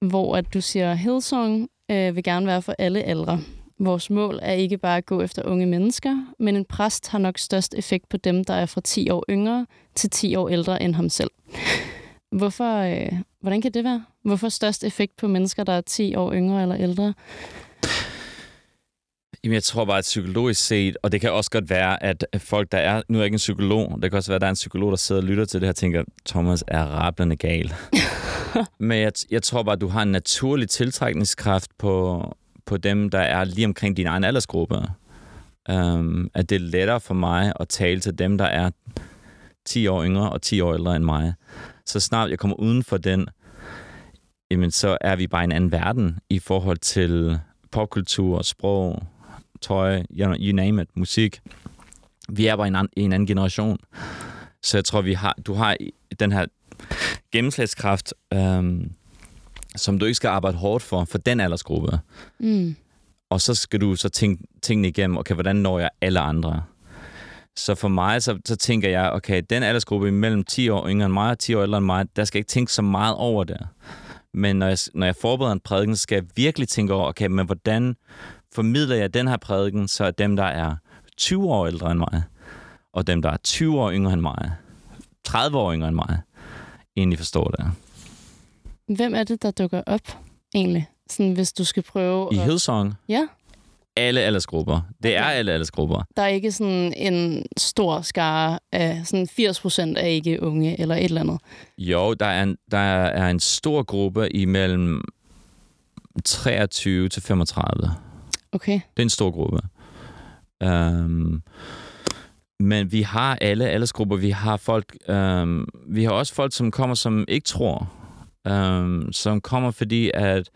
Hvor at du siger, Hillsong øh, vil gerne være for alle aldre. Vores mål er ikke bare at gå efter unge mennesker, men en præst har nok størst effekt på dem, der er fra 10 år yngre til 10 år ældre end ham selv. Hvorfor, øh, hvordan kan det være? Hvorfor størst effekt på mennesker, der er 10 år yngre eller ældre? Jamen, jeg tror bare, at psykologisk set, og det kan også godt være, at folk, der er... Nu er jeg ikke en psykolog. Det kan også være, at der er en psykolog, der sidder og lytter til det her og tænker, Thomas er rablende gal. Men jeg, jeg tror bare, at du har en naturlig tiltrækningskraft på, på dem, der er lige omkring din egen aldersgruppe. Um, at det er lettere for mig at tale til dem, der er 10 år yngre og 10 år ældre end mig. Så snart jeg kommer uden for den, jamen så er vi bare i en anden verden i forhold til popkultur, sprog, tøj, you, you name it, musik. Vi er bare i en, i en anden generation. Så jeg tror, vi har, du har den her gennemslagskraft, øhm, som du ikke skal arbejde hårdt for, for den aldersgruppe. Mm. Og så skal du så tænke tingene igennem, okay, hvordan når jeg alle andre? Så for mig, så, så tænker jeg, okay, den aldersgruppe mellem 10 år yngre end mig og 10 år ældre end mig, der skal jeg ikke tænke så meget over det. Men når jeg, når jeg forbereder en prædiken, så skal jeg virkelig tænke over, okay, men hvordan formidler jeg den her prædiken, så dem, der er 20 år ældre end mig, og dem, der er 20 år yngre end mig, 30 år yngre end mig, egentlig forstår det. Hvem er det, der dukker op egentlig? Sådan, hvis du skal prøve... I at... Hillsong? Ja. Alle aldersgrupper. Det er alle aldersgrupper. Der er ikke sådan en stor skare af... Sådan 80 procent er ikke unge eller et eller andet. Jo, der er en, der er en stor gruppe imellem 23 til 35. Okay. Det er en stor gruppe. Um, men vi har alle aldersgrupper. Vi har folk, um, vi har også folk, som kommer, som ikke tror. Um, som kommer, fordi at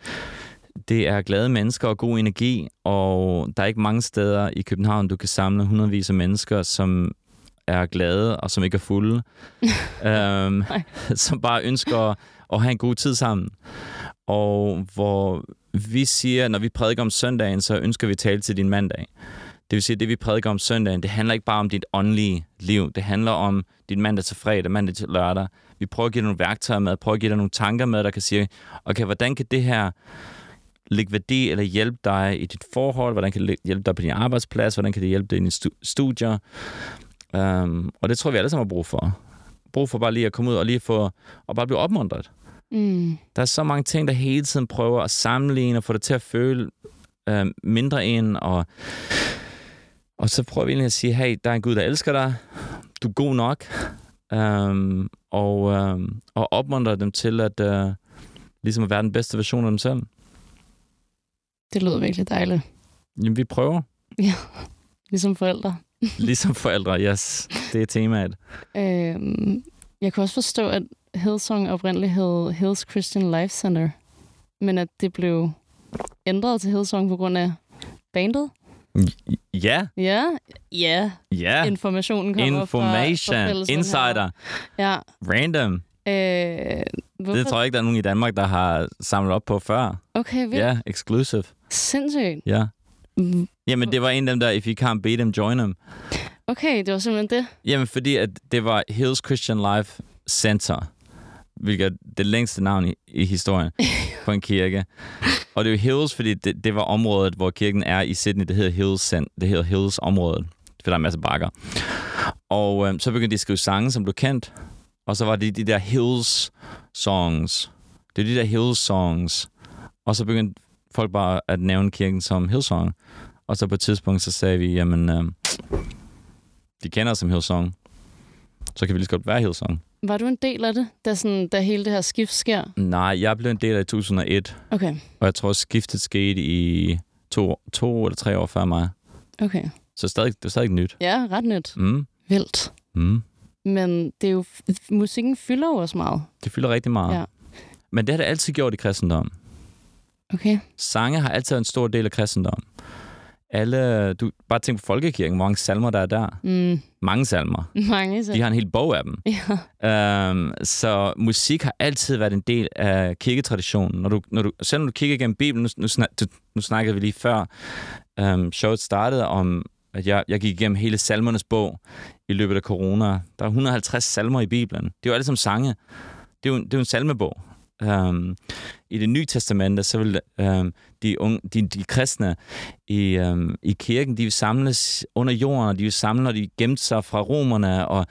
det er glade mennesker og god energi, og der er ikke mange steder i København, du kan samle hundredvis af mennesker, som er glade og som ikke er fulde. um, som bare ønsker at have en god tid sammen. Og hvor vi siger, når vi prædiker om søndagen, så ønsker vi at tale til din mandag. Det vil sige, at det vi prædiker om søndagen, det handler ikke bare om dit åndelige liv. Det handler om dit mandag til fredag, mandag til lørdag. Vi prøver at give dig nogle værktøjer med, prøver at give dig nogle tanker med, der kan sige, okay, hvordan kan det her lægge værdi eller hjælpe dig i dit forhold? Hvordan kan det hjælpe dig på din arbejdsplads? Hvordan kan det hjælpe dig i dine studier? Um, og det tror vi alle sammen har brug for. Brug for bare lige at komme ud og lige få, og bare blive opmuntret. Mm. Der er så mange ting, der hele tiden prøver at sammenligne og få det til at føle øh, mindre end, og, og så prøver vi egentlig at sige, hey, der er en Gud, der elsker dig, du er god nok, um, og, um, og opmuntre dem til at uh, ligesom at være den bedste version af dem selv. Det lyder virkelig dejligt. Jamen, vi prøver. Ja, ligesom forældre. ligesom forældre, yes. Det er temaet. Øhm, jeg kan også forstå, at Hillsong oprindeligt hed Hills Christian Life Center, men at det blev ændret til Hillsong på grund af bandet. Ja. Ja, ja. Ja. Informationen kommer Information. fra, fra Insider. Ja. Random. Øh, det tror jeg ikke, der er nogen i Danmark, der har samlet op på før. Okay, vildt. Ja, exclusive. Sindssygt. Ja. Mm. Jamen, det var en af dem der, if you can't beat them, join them. Okay, det var simpelthen det? Jamen, fordi at det var Hills Christian Life Center, hvilket er det længste navn i, i historien på en kirke. Og det er jo Hills, fordi det, det var området, hvor kirken er i Sydney. Det hedder Hills, det hedder Hills området, for der er en masse bakker. Og øhm, så begyndte de at skrive sange, som blev kendt. Og så var det de der Hills songs. Det er de der Hills songs. Og så begyndte folk bare at nævne kirken som Hillsong. Og så på et tidspunkt, så sagde vi, jamen, øh, de kender os som Hillsong. Så kan vi lige så godt være Hillsong. Var du en del af det, da, sådan, da hele det her skift sker? Nej, jeg blev en del af det i 2001. Okay. Og jeg tror, skiftet skete i to, to eller tre år før mig. Okay. Så stadig, det er stadig nyt. Ja, ret nyt. Mm. Vildt. Mm. Men det er jo, musikken fylder jo også meget. Det fylder rigtig meget. Ja. Men det har det altid gjort i kristendom. Okay. Sange har altid været en stor del af kristendom. Alle, du bare tænk på folkekirken, hvor mange salmer der er der. Mm. Mange salmer. Mange salmer. De har en hel bog af dem. Ja. Um, så musik har altid været en del af kirketraditionen. Når du, når du, selv når du kigger igennem Bibelen, nu, nu, snak, du, nu snakkede vi lige før, um, showet startede om, at jeg, jeg gik igennem hele salmernes bog i løbet af corona. Der er 150 salmer i Bibelen. Det er jo alle sammen sange. Det er jo, det er jo en salmebog. Um, I det nye testamente, så vil um, de, unge, de, de kristne i, um, i kirken, de vil samles under jorden, og de vil samle, når de gemte sig fra romerne, og,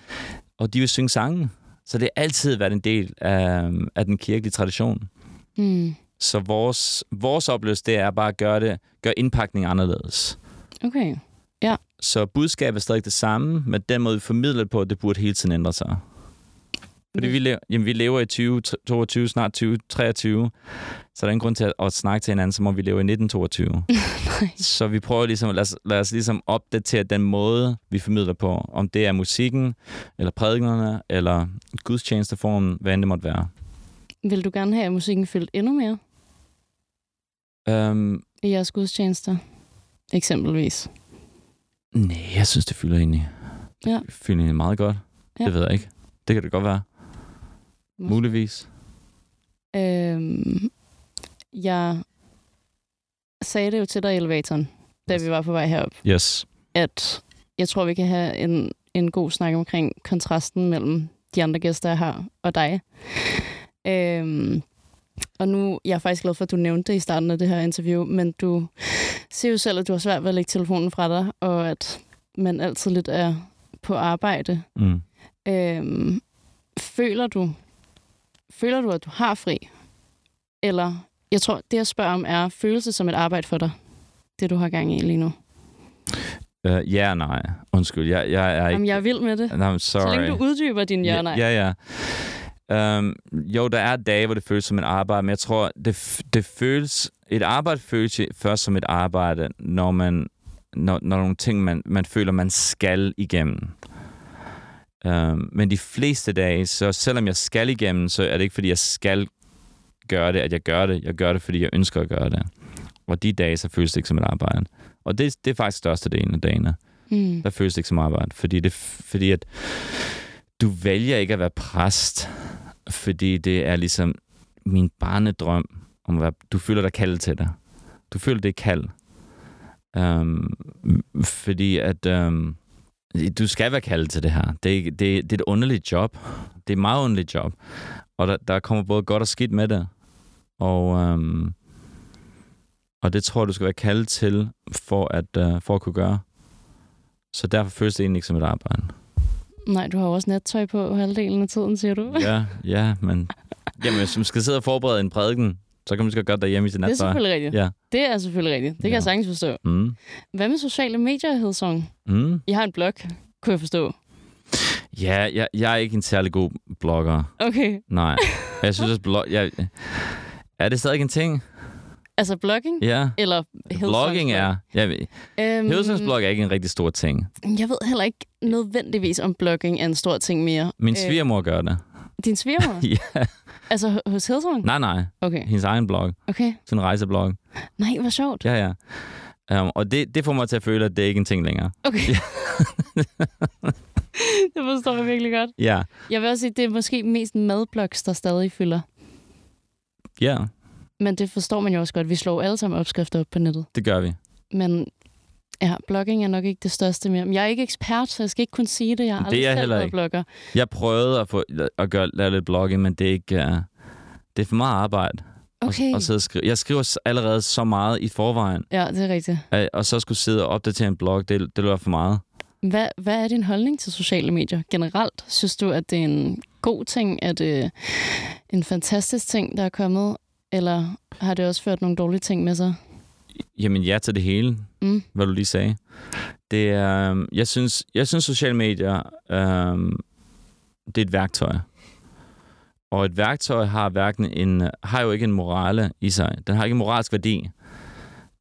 og de vil synge sange. Så det har altid været en del af, af den kirkelige tradition. Mm. Så vores, vores oplevelse, det er bare at gøre, det, gøre indpakning anderledes. Okay, ja. Så budskabet er stadig det samme, men den måde, vi formidler det på, det burde hele tiden ændre sig. Fordi vi lever, jamen, vi lever i 2022, snart 2023, så der er ingen grund til at, at snakke til hinanden, som om vi lever i 1922. så vi prøver ligesom, lad os, lad os ligesom opdatere den måde, vi formidler på. Om det er musikken, eller prædiknerne, eller gudstjenesteformen, hvad end det måtte være. Vil du gerne have, at musikken fyldt endnu mere Um, i jeres gudstjenester? Eksempelvis. Nej, jeg synes, det fylder egentlig, Ja. fylder egentlig meget godt. Ja. Det ved jeg ikke. Det kan det godt være. Måske. Muligvis. Øhm, jeg sagde det jo til dig i elevatoren, da vi var på vej herop, Yes. at jeg tror, vi kan have en, en god snak omkring kontrasten mellem de andre gæster, jeg har, og dig. Øhm, og nu jeg er faktisk glad for, at du nævnte det i starten af det her interview, men du siger jo selv, at du har svært ved at lægge telefonen fra dig, og at man altid lidt er på arbejde. Mm. Øhm, føler du, føler du, at du har fri? Eller, jeg tror, det jeg spørger om er følelse som et arbejde for dig, det du har gang i lige nu. Uh, ja og nej. Undskyld, jeg, jeg er ikke... Jamen, jeg er vild med det. No, I'm sorry. Så længe du uddyber din ja nej. Ja, ja. ja. Um, jo, der er dage, hvor det føles som et arbejde, men jeg tror, det, det føles... Et arbejde føles først som et arbejde, når man når, når nogle ting, man, man føler, man skal igennem. Um, men de fleste dage, så selvom jeg skal igennem, så er det ikke, fordi jeg skal gøre det, at jeg gør det. Jeg gør det, fordi jeg ønsker at gøre det. Og de dage, så føles det ikke som et arbejde. Og det, det er faktisk største delen af dagene. Mm. Der føles det ikke som arbejde. Fordi, det, fordi at du vælger ikke at være præst, fordi det er ligesom min barnedrøm om at være, du føler dig kaldet til det. Du føler det kald. Um, fordi at um, du skal være kaldet til det her. Det, er det, det er et underligt job. Det er et meget underligt job. Og der, der kommer både godt og skidt med det. Og, um, og det tror jeg, du skal være kaldet til for at, uh, for at kunne gøre. Så derfor føles det egentlig ikke som et arbejde. Nej, du har også nattøj på halvdelen af tiden, siger du. Ja, ja, men jamen, man skal sidde og forberede en prædiken, så kan man måske godt derhjemme i sin Det er nattøj. selvfølgelig rigtigt. Ja. Det er selvfølgelig rigtigt. Det kan Ja. jeg sagtens forstå. Mm. Hvad med sociale medier, Hedsong? Mm. I har en blog, kunne jeg forstå. Ja, jeg, jeg er ikke en særlig god blogger. Okay. Nej. Jeg synes, at blog... Jeg, er det stadig en ting? Altså blogging? Ja. Eller Blogging blog? er... Jeg, ved- Øhm, Hillsongs blog er ikke en rigtig stor ting. Jeg ved heller ikke nødvendigvis, om blogging er en stor ting mere. Min Øh, svigermor gør det. Din svigermor? ja. altså hos Hillsong? Nej, nej. Okay. Hendes egen blog. Okay. Sin rejseblog. Nej, hvor sjovt. Ja, ja. Um, og det, det får mig til at føle, at det ikke er en ting længere. Okay. det forstår jeg virkelig godt. Ja. Jeg vil også sige, det er måske mest madblogs, der stadig fylder. Ja, Men det forstår man jo også godt. Vi slår alle sammen opskrifter op på nettet. det gør vi. Men ja, blogging er nok ikke det største mere. Men jeg er ikke ekspert, så jeg skal ikke kunne sige det. Jeg har Det er selv heller ikke. blogger. Jeg prøvede at, få, at gøre, lave lidt blogging, men det er ikke... Uh, det er for meget arbejde. Okay. Og, og sidde og skrive. Jeg skriver allerede så meget i forvejen, Ja, det er rigtigt. øh, og så skulle sidde og opdatere en blog, det, det løber for meget. Hvad, hvad er din holdning til sociale medier generelt? Synes du, at det er en god ting? Er det en fantastisk ting, der er kommet? Eller har det også ført nogle dårlige ting med sig? Jamen ja til det hele, Mm. hvad du lige sagde. Det er, øhm, jeg synes, jeg synes sociale medier, øhm, det er et værktøj. Og et værktøj har, hverken en, har jo ikke en morale i sig. Den har ikke en moralsk værdi,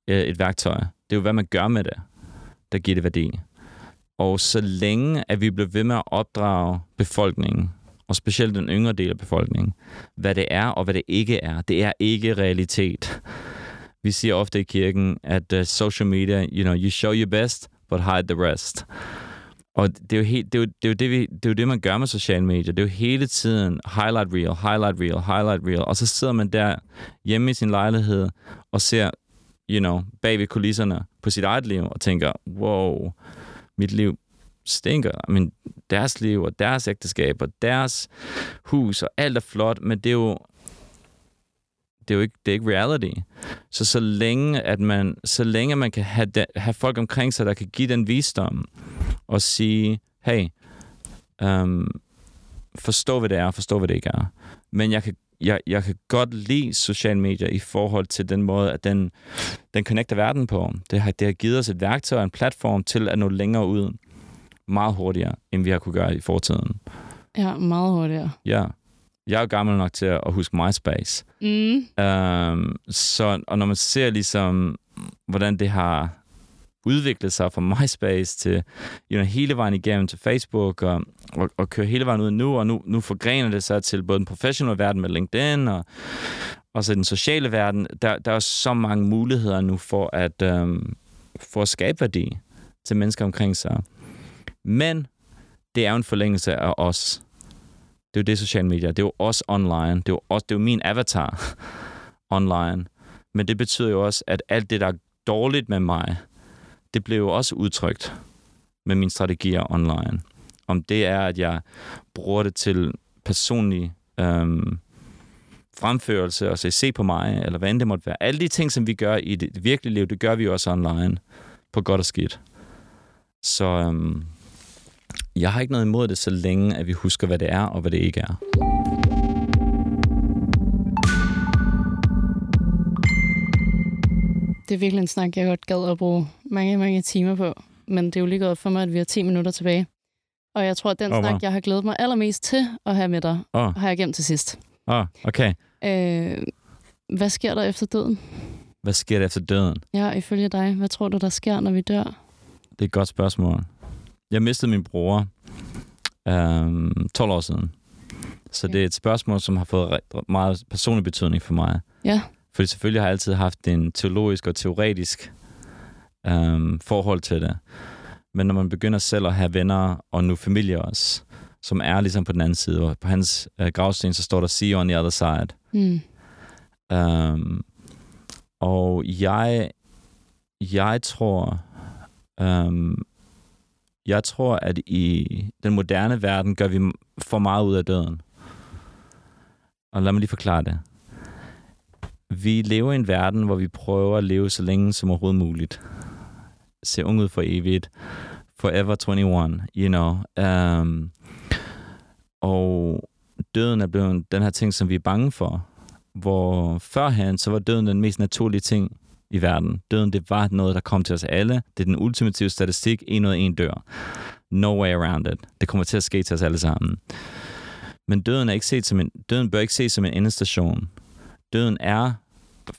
øh, et værktøj. Det er jo, hvad man gør med det, der giver det værdi. Og så længe, at vi bliver ved med at opdrage befolkningen, og specielt den yngre del af befolkningen, hvad det er og hvad det ikke er, det er ikke realitet. Vi siger ofte i kirken, at uh, social media, you know, you show your best, but hide the rest. Og det er jo, helt, det, er jo, det, er jo det, vi, det er jo det, man gør med sociale medier. Det er jo hele tiden highlight reel, highlight reel, highlight reel. Og så sidder man der hjemme i sin lejlighed og ser, you know, bag ved kulisserne på sit eget liv og tænker, wow, mit liv stinker. I mean, deres liv og deres ægteskab og deres hus og alt er flot, men det er jo det er jo ikke, det er ikke reality. Så så længe, at man, så længe man kan have, de, have folk omkring sig, der kan give den visdom og sige, hey, um, forstå, hvad det er, forstå, hvad det ikke er. Men jeg kan, jeg, jeg kan godt lide sociale medier i forhold til den måde, at den, den connecter verden på. Det har, det har givet os et værktøj og en platform til at nå længere ud meget hurtigere, end vi har kunne gøre i fortiden. Ja, meget hurtigere. Ja. Jeg er jo gammel nok til at huske MySpace. Mm. Um, så, og når man ser ligesom, hvordan det har udviklet sig fra MySpace til you know, hele vejen igennem til Facebook og, og, og kører hele vejen ud nu, og nu, nu forgrener det sig til både den professionelle verden med LinkedIn og, og så den sociale verden. Der, der er så mange muligheder nu for at, um, for at skabe værdi til mennesker omkring sig. Men det er jo en forlængelse af os. Det er jo det sociale medier. Det er jo også online. Det er jo, også, det er jo min avatar online. Men det betyder jo også, at alt det, der er dårligt med mig, det bliver jo også udtrykt med mine strategier online. Om det er, at jeg bruger det til personlig øhm, fremførelse, og så se på mig, eller hvad end det måtte være. Alle de ting, som vi gør i det virkelige liv, det gør vi jo også online, på godt og skidt. Så øhm, jeg har ikke noget imod det, så længe at vi husker, hvad det er, og hvad det ikke er. Det er virkelig en snak, jeg godt gad at bruge mange, mange timer på. Men det er jo lige op for mig, at vi har 10 minutter tilbage. Og jeg tror, at den Åh, oh, wow. snak, jeg har glædet mig allermest til at have med dig, Åh, har jeg gemt til sidst. oh, okay. Øh, hvad sker der efter døden? Hvad sker der efter døden? Ja, ifølge dig, hvad tror du, der sker, når vi dør? Det er et godt spørgsmål. Jeg mistede min bror øhm, 12 år siden. Så Ja. det er et spørgsmål, som har fået meget personlig betydning for mig. Ja, Fordi selvfølgelig har jeg altid haft en teologisk og teoretisk øhm, forhold til det. Men når man begynder selv at have venner, og nu familie også, som er ligesom på den anden side, og på hans øh, gravsten, så står der See you on the other side. hmm. Um, og jeg, jeg tror, øhm, jeg tror, at i den moderne verden gør vi for meget ud af døden. Og lad mig lige forklare det. Vi lever i en verden, hvor vi prøver at leve så længe som overhovedet muligt. Se ung ud for evigt. Forever 21, you know. Um, og døden er blevet den her ting, som vi er bange for. Hvor førhen, så var døden den mest naturlige ting i verden. Døden, det var noget, der kom til os alle. Det er den ultimative statistik. En ud af en dør. No way around it. Det kommer til at ske til os alle sammen. Men døden, er ikke set som en, døden bør ikke ses som en endestation. Døden er,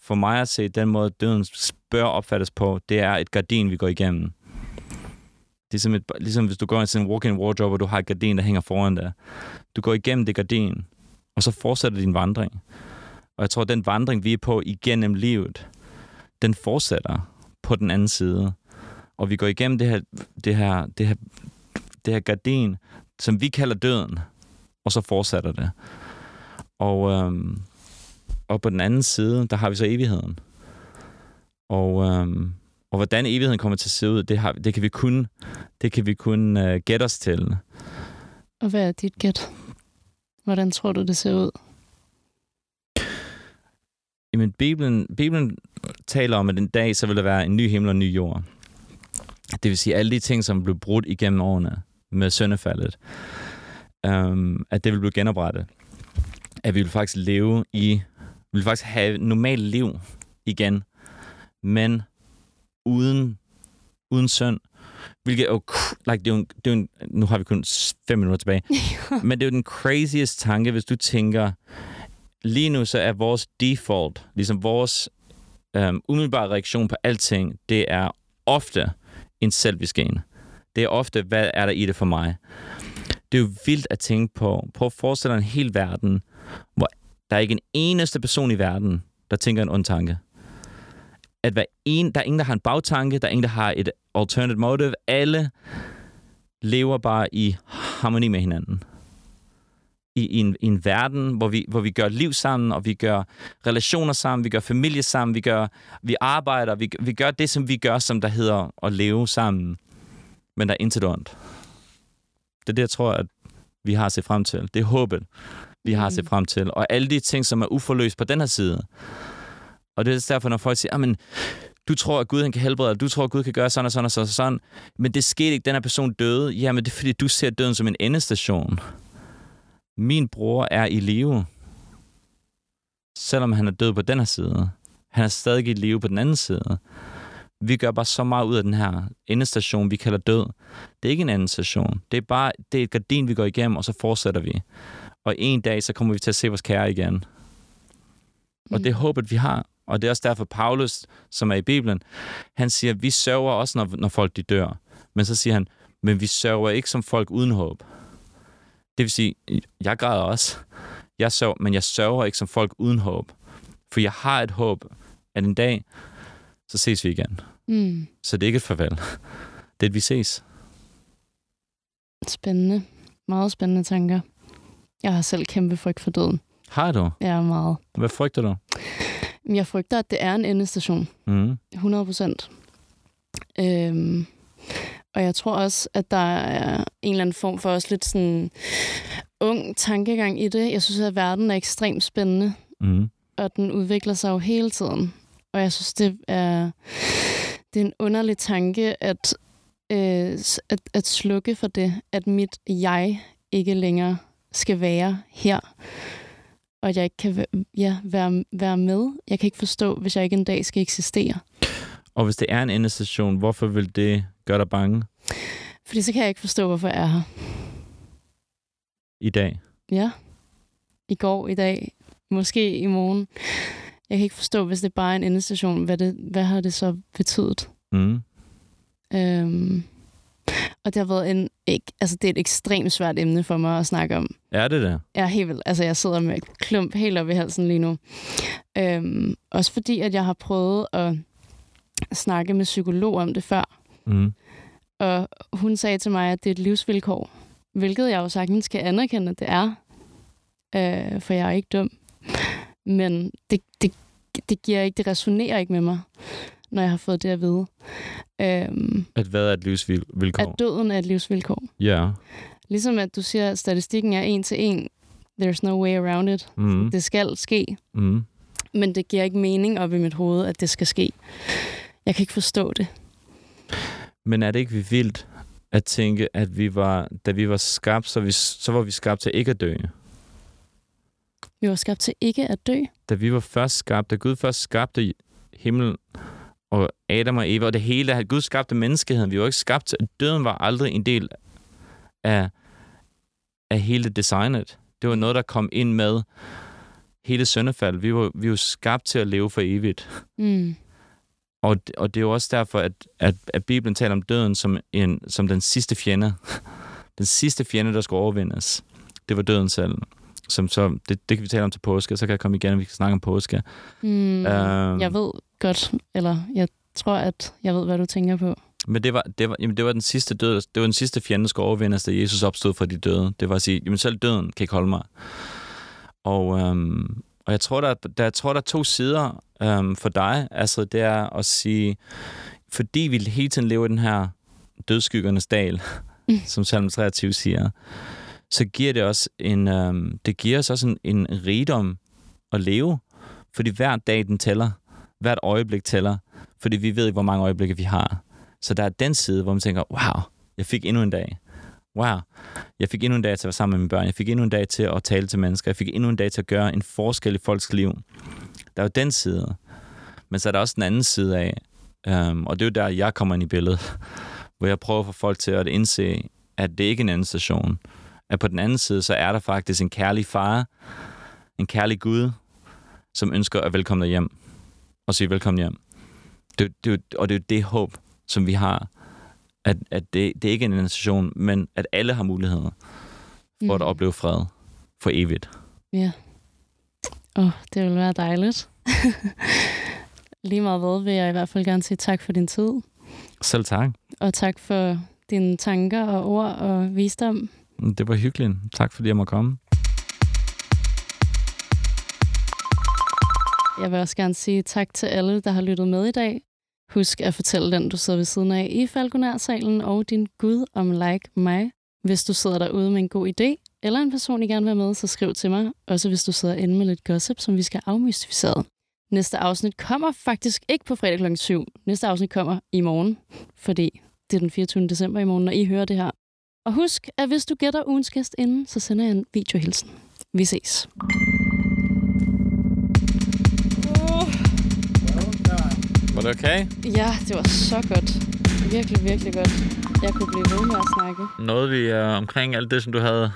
for mig at se, den måde, døden bør opfattes på, det er et gardin, vi går igennem. Det er som, et, ligesom hvis du går ind til en walk-in wardrobe, og du har et gardin, der hænger foran dig. Du går igennem det gardin, og så fortsætter din vandring. Og jeg tror, at den vandring, vi er på igennem livet, den fortsætter på den anden side. Og vi går igennem det her, det her, det her, det her gardin, som vi kalder døden, og så fortsætter det. Og, øhm, og på den anden side, der har vi så evigheden. Og, øhm, og hvordan evigheden kommer til at se ud, det, har, det kan vi kun, det kan vi kun uh, gætte os til. Og hvad er dit gæt? Hvordan tror du, det ser ud? Jamen, Bibelen, Bibelen taler om, at en dag, så vil der være en ny himmel og en ny jord. Det vil sige, alle de ting, som blev brudt igennem årene med søndefaldet, um, at det vil blive genoprettet. At vi vil faktisk leve i, vi vil faktisk have normalt liv igen, men uden, uden synd. Hvilket er like, det er jo, det er jo, nu har vi kun fem minutter tilbage, men det er jo den craziest tanke, hvis du tænker, lige nu så er vores default, ligesom vores Øhm, um, umiddelbare reaktion på alting, det er ofte en selvisk en. Det er ofte, hvad er der i det for mig? Det er jo vildt at tænke på. Prøv at forestille dig en hel verden, hvor der er ikke en eneste person i verden, der tænker en ond tanke. At hver en, der er ingen, der har en bagtanke, der er ingen, der har et alternative motive. Alle lever bare i harmoni med hinanden. I, i, en, i en verden, hvor vi, hvor vi gør liv sammen, og vi gør relationer sammen, vi gør familie sammen, vi, gør, vi arbejder, vi, vi gør det, som vi gør, som der hedder at leve sammen. Men der er intet ondt. Det er det, jeg tror, at vi har set frem til. Det er håbet, vi har set frem til. Og alle de ting, som er uforløst på den her side. Og det er derfor, når folk siger, men du tror, at Gud han kan helbrede dig, du tror, at Gud kan gøre sådan og sådan og sådan, og sådan. men det skete ikke, den her person døde. Jamen, det er fordi, du ser døden som en endestation. Min bror er i live, selvom han er død på den her side. Han er stadig i live på den anden side. Vi gør bare så meget ud af den her endestation, vi kalder død. Det er ikke en endestation. Det er bare det er et gardin, vi går igennem, og så fortsætter vi. Og en dag, så kommer vi til at se vores kære igen. Mm. Og det er håbet, vi har. Og det er også derfor, Paulus, som er i Bibelen, han siger, vi sørger også, når, når folk de dør. Men så siger han, men vi sørger ikke som folk uden håb. Det vil sige, jeg græder også. Jeg sørger, men jeg sørger ikke som folk uden håb. For jeg har et håb, at en dag, så ses vi igen. Mm. Så det er ikke et farvel. Det er, at vi ses. Spændende. Meget spændende tanker. Jeg har selv kæmpe frygt for døden. Har du? Ja, meget. Hvad frygter du? Jeg frygter, at det er en endestation. Mm. 100 procent. Øhm, og jeg tror også, at der er en eller anden form for også lidt sådan ung tankegang i det. Jeg synes, at verden er ekstremt spændende, Mm. og den udvikler sig jo hele tiden. Og jeg synes, det er, det er en underlig tanke at, øh, at, at slukke for det, at mit jeg ikke længere skal være her, og at jeg ikke kan ja, være, være med. Jeg kan ikke forstå, hvis jeg ikke en dag skal eksistere. Og hvis det er en endestation, hvorfor vil det gøre dig bange Fordi så kan jeg ikke forstå, hvorfor jeg er her. i dag? Ja. I går, i dag, måske i morgen. Jeg kan ikke forstå, hvis det bare er en endestation, hvad, det, hvad har det så betydet? Mm. Øhm, og det har været en, ikke, altså det er et ekstremt svært emne for mig at snakke om. Er det det? Er helt vildt, altså jeg sidder med et klump helt op i halsen lige nu. Øhm, også fordi, at jeg har prøvet at snakke med psykolog om det før. Mm. Og hun sagde til mig, at det er et livsvilkår. Hvilket jeg jo sagtens kan anerkende, at det er. Øh, for jeg er ikke dum. Men det, det, det giver ikke, det resonerer ikke med mig. når jeg har fået det at vide. Øhm, At hvad er et livsvilkår? at døden er et livsvilkår. Ja. Ligesom at du siger, at statistikken er en til en. There's no way around it. Mm. Det skal ske. Mm. Men det giver ikke mening op i mit hoved, at det skal ske. Jeg kan ikke forstå det. Men er det ikke vildt at tænke, at vi var, da vi var skabt, så, vi, så var vi skabt til ikke at dø? Vi var skabt til ikke at dø. Da vi var først skabt, da Gud først skabte himlen og Adam og Eva og det hele, at Gud skabte menneskeheden. Vi var ikke skabt til, døden var aldrig en del af, af hele designet. Det var noget, der kom ind med hele søndefald. Vi var, vi var skabt til at leve for evigt. Mm. Og, og det er jo også derfor, at, at, at Bibelen taler om døden som, en, som den sidste fjende. Den sidste fjende, der skulle overvindes. Det var døden selv. Som så, det, det kan vi tale om til påske, så kan jeg komme igen, og vi kan snakke om påske. Mm. Øhm. Jeg ved godt, eller jeg tror, at jeg ved, hvad du tænker på. Men det var, det var, jamen det var den sidste død, det var den sidste fjende, der skulle overvindes, da Jesus opstod fra de døde. Det var at sige, jamen selv døden kan ikke holde mig. Og, øhm, og jeg tror, der, der, jeg tror, der er to sider øhm, for dig. Altså, det er at sige, fordi vi hele tiden lever i den her dødskyggernes dal, mm. som Salm 23 siger, så giver det også en, øhm, det giver os også en, en rigdom at leve. Fordi hver dag, den tæller. Hvert øjeblik tæller. Fordi vi ved ikke, hvor mange øjeblikke vi har. Så der er den side, hvor man tænker, wow, jeg fik endnu en dag. Wow, jeg fik endnu en dag til at være sammen med mine børn. Jeg fik endnu en dag til at tale til mennesker. Jeg fik endnu en dag til at gøre en forskel i folks liv. Der er jo den side. Men så er der også den anden side af. øhm, og det er jo der, jeg kommer ind i billedet. Hvor jeg prøver at få folk til at indse, at det ikke er en anden station. At på den anden side, så er der faktisk en kærlig far, en kærlig Gud, som ønsker at velkomme dig hjem. Og sige velkommen hjem. Det, det, og det er jo det håb, som vi har. At, at det, det er ikke en organisation, men at alle har muligheder for mm. at opleve fred for evigt. Ja. Åh, oh, det vil være dejligt. Lige meget hvad vil jeg i hvert fald gerne sige tak for din tid. Selv tak. Og tak for dine tanker og ord og visdom. Det var hyggeligt. Tak fordi jeg måtte komme. Jeg vil også gerne sige tak til alle, der har lyttet med i dag. Husk at fortælle den, du sidder ved siden af i Falconer-salen, og din Gud om like mig. Hvis du sidder derude med en god idé, eller en person, I gerne vil med, så skriv til mig. Også hvis du sidder inde med lidt gossip, som vi skal afmystificere. Næste afsnit kommer faktisk ikke på fredag kl. 7. Næste afsnit kommer i morgen, fordi det er den 24. december i morgen, når I hører det her. Og husk, at hvis du gætter ugens gæst inden, så sender jeg en videohilsen. Vi ses. Var det okay? Ja, det var så godt. Virkelig, virkelig godt. Jeg kunne blive ved med at snakke. Nåede vi uh, omkring alt det, som du havde?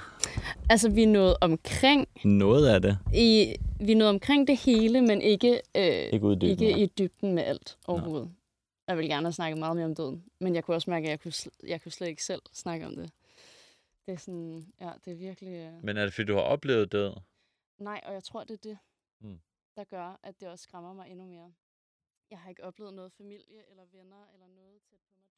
Altså, vi nåede omkring Noget af det. i, vi nåede omkring det hele, men ikke, øh, Ikke ud i dybden, ikke i dybden med alt overhovedet. Jeg vil gerne have snakket meget mere om døden, men jeg kunne også mærke, at jeg kunne, sl- jeg kunne slet ikke selv snakke om det. Det er sådan, ja, det er virkelig... Øh... Men er det, fordi du har oplevet død? Nej, og jeg tror, det er det, Mm. der gør, at det også skræmmer mig endnu mere. Jeg har ikke oplevet noget familie eller venner eller noget tæt på mig.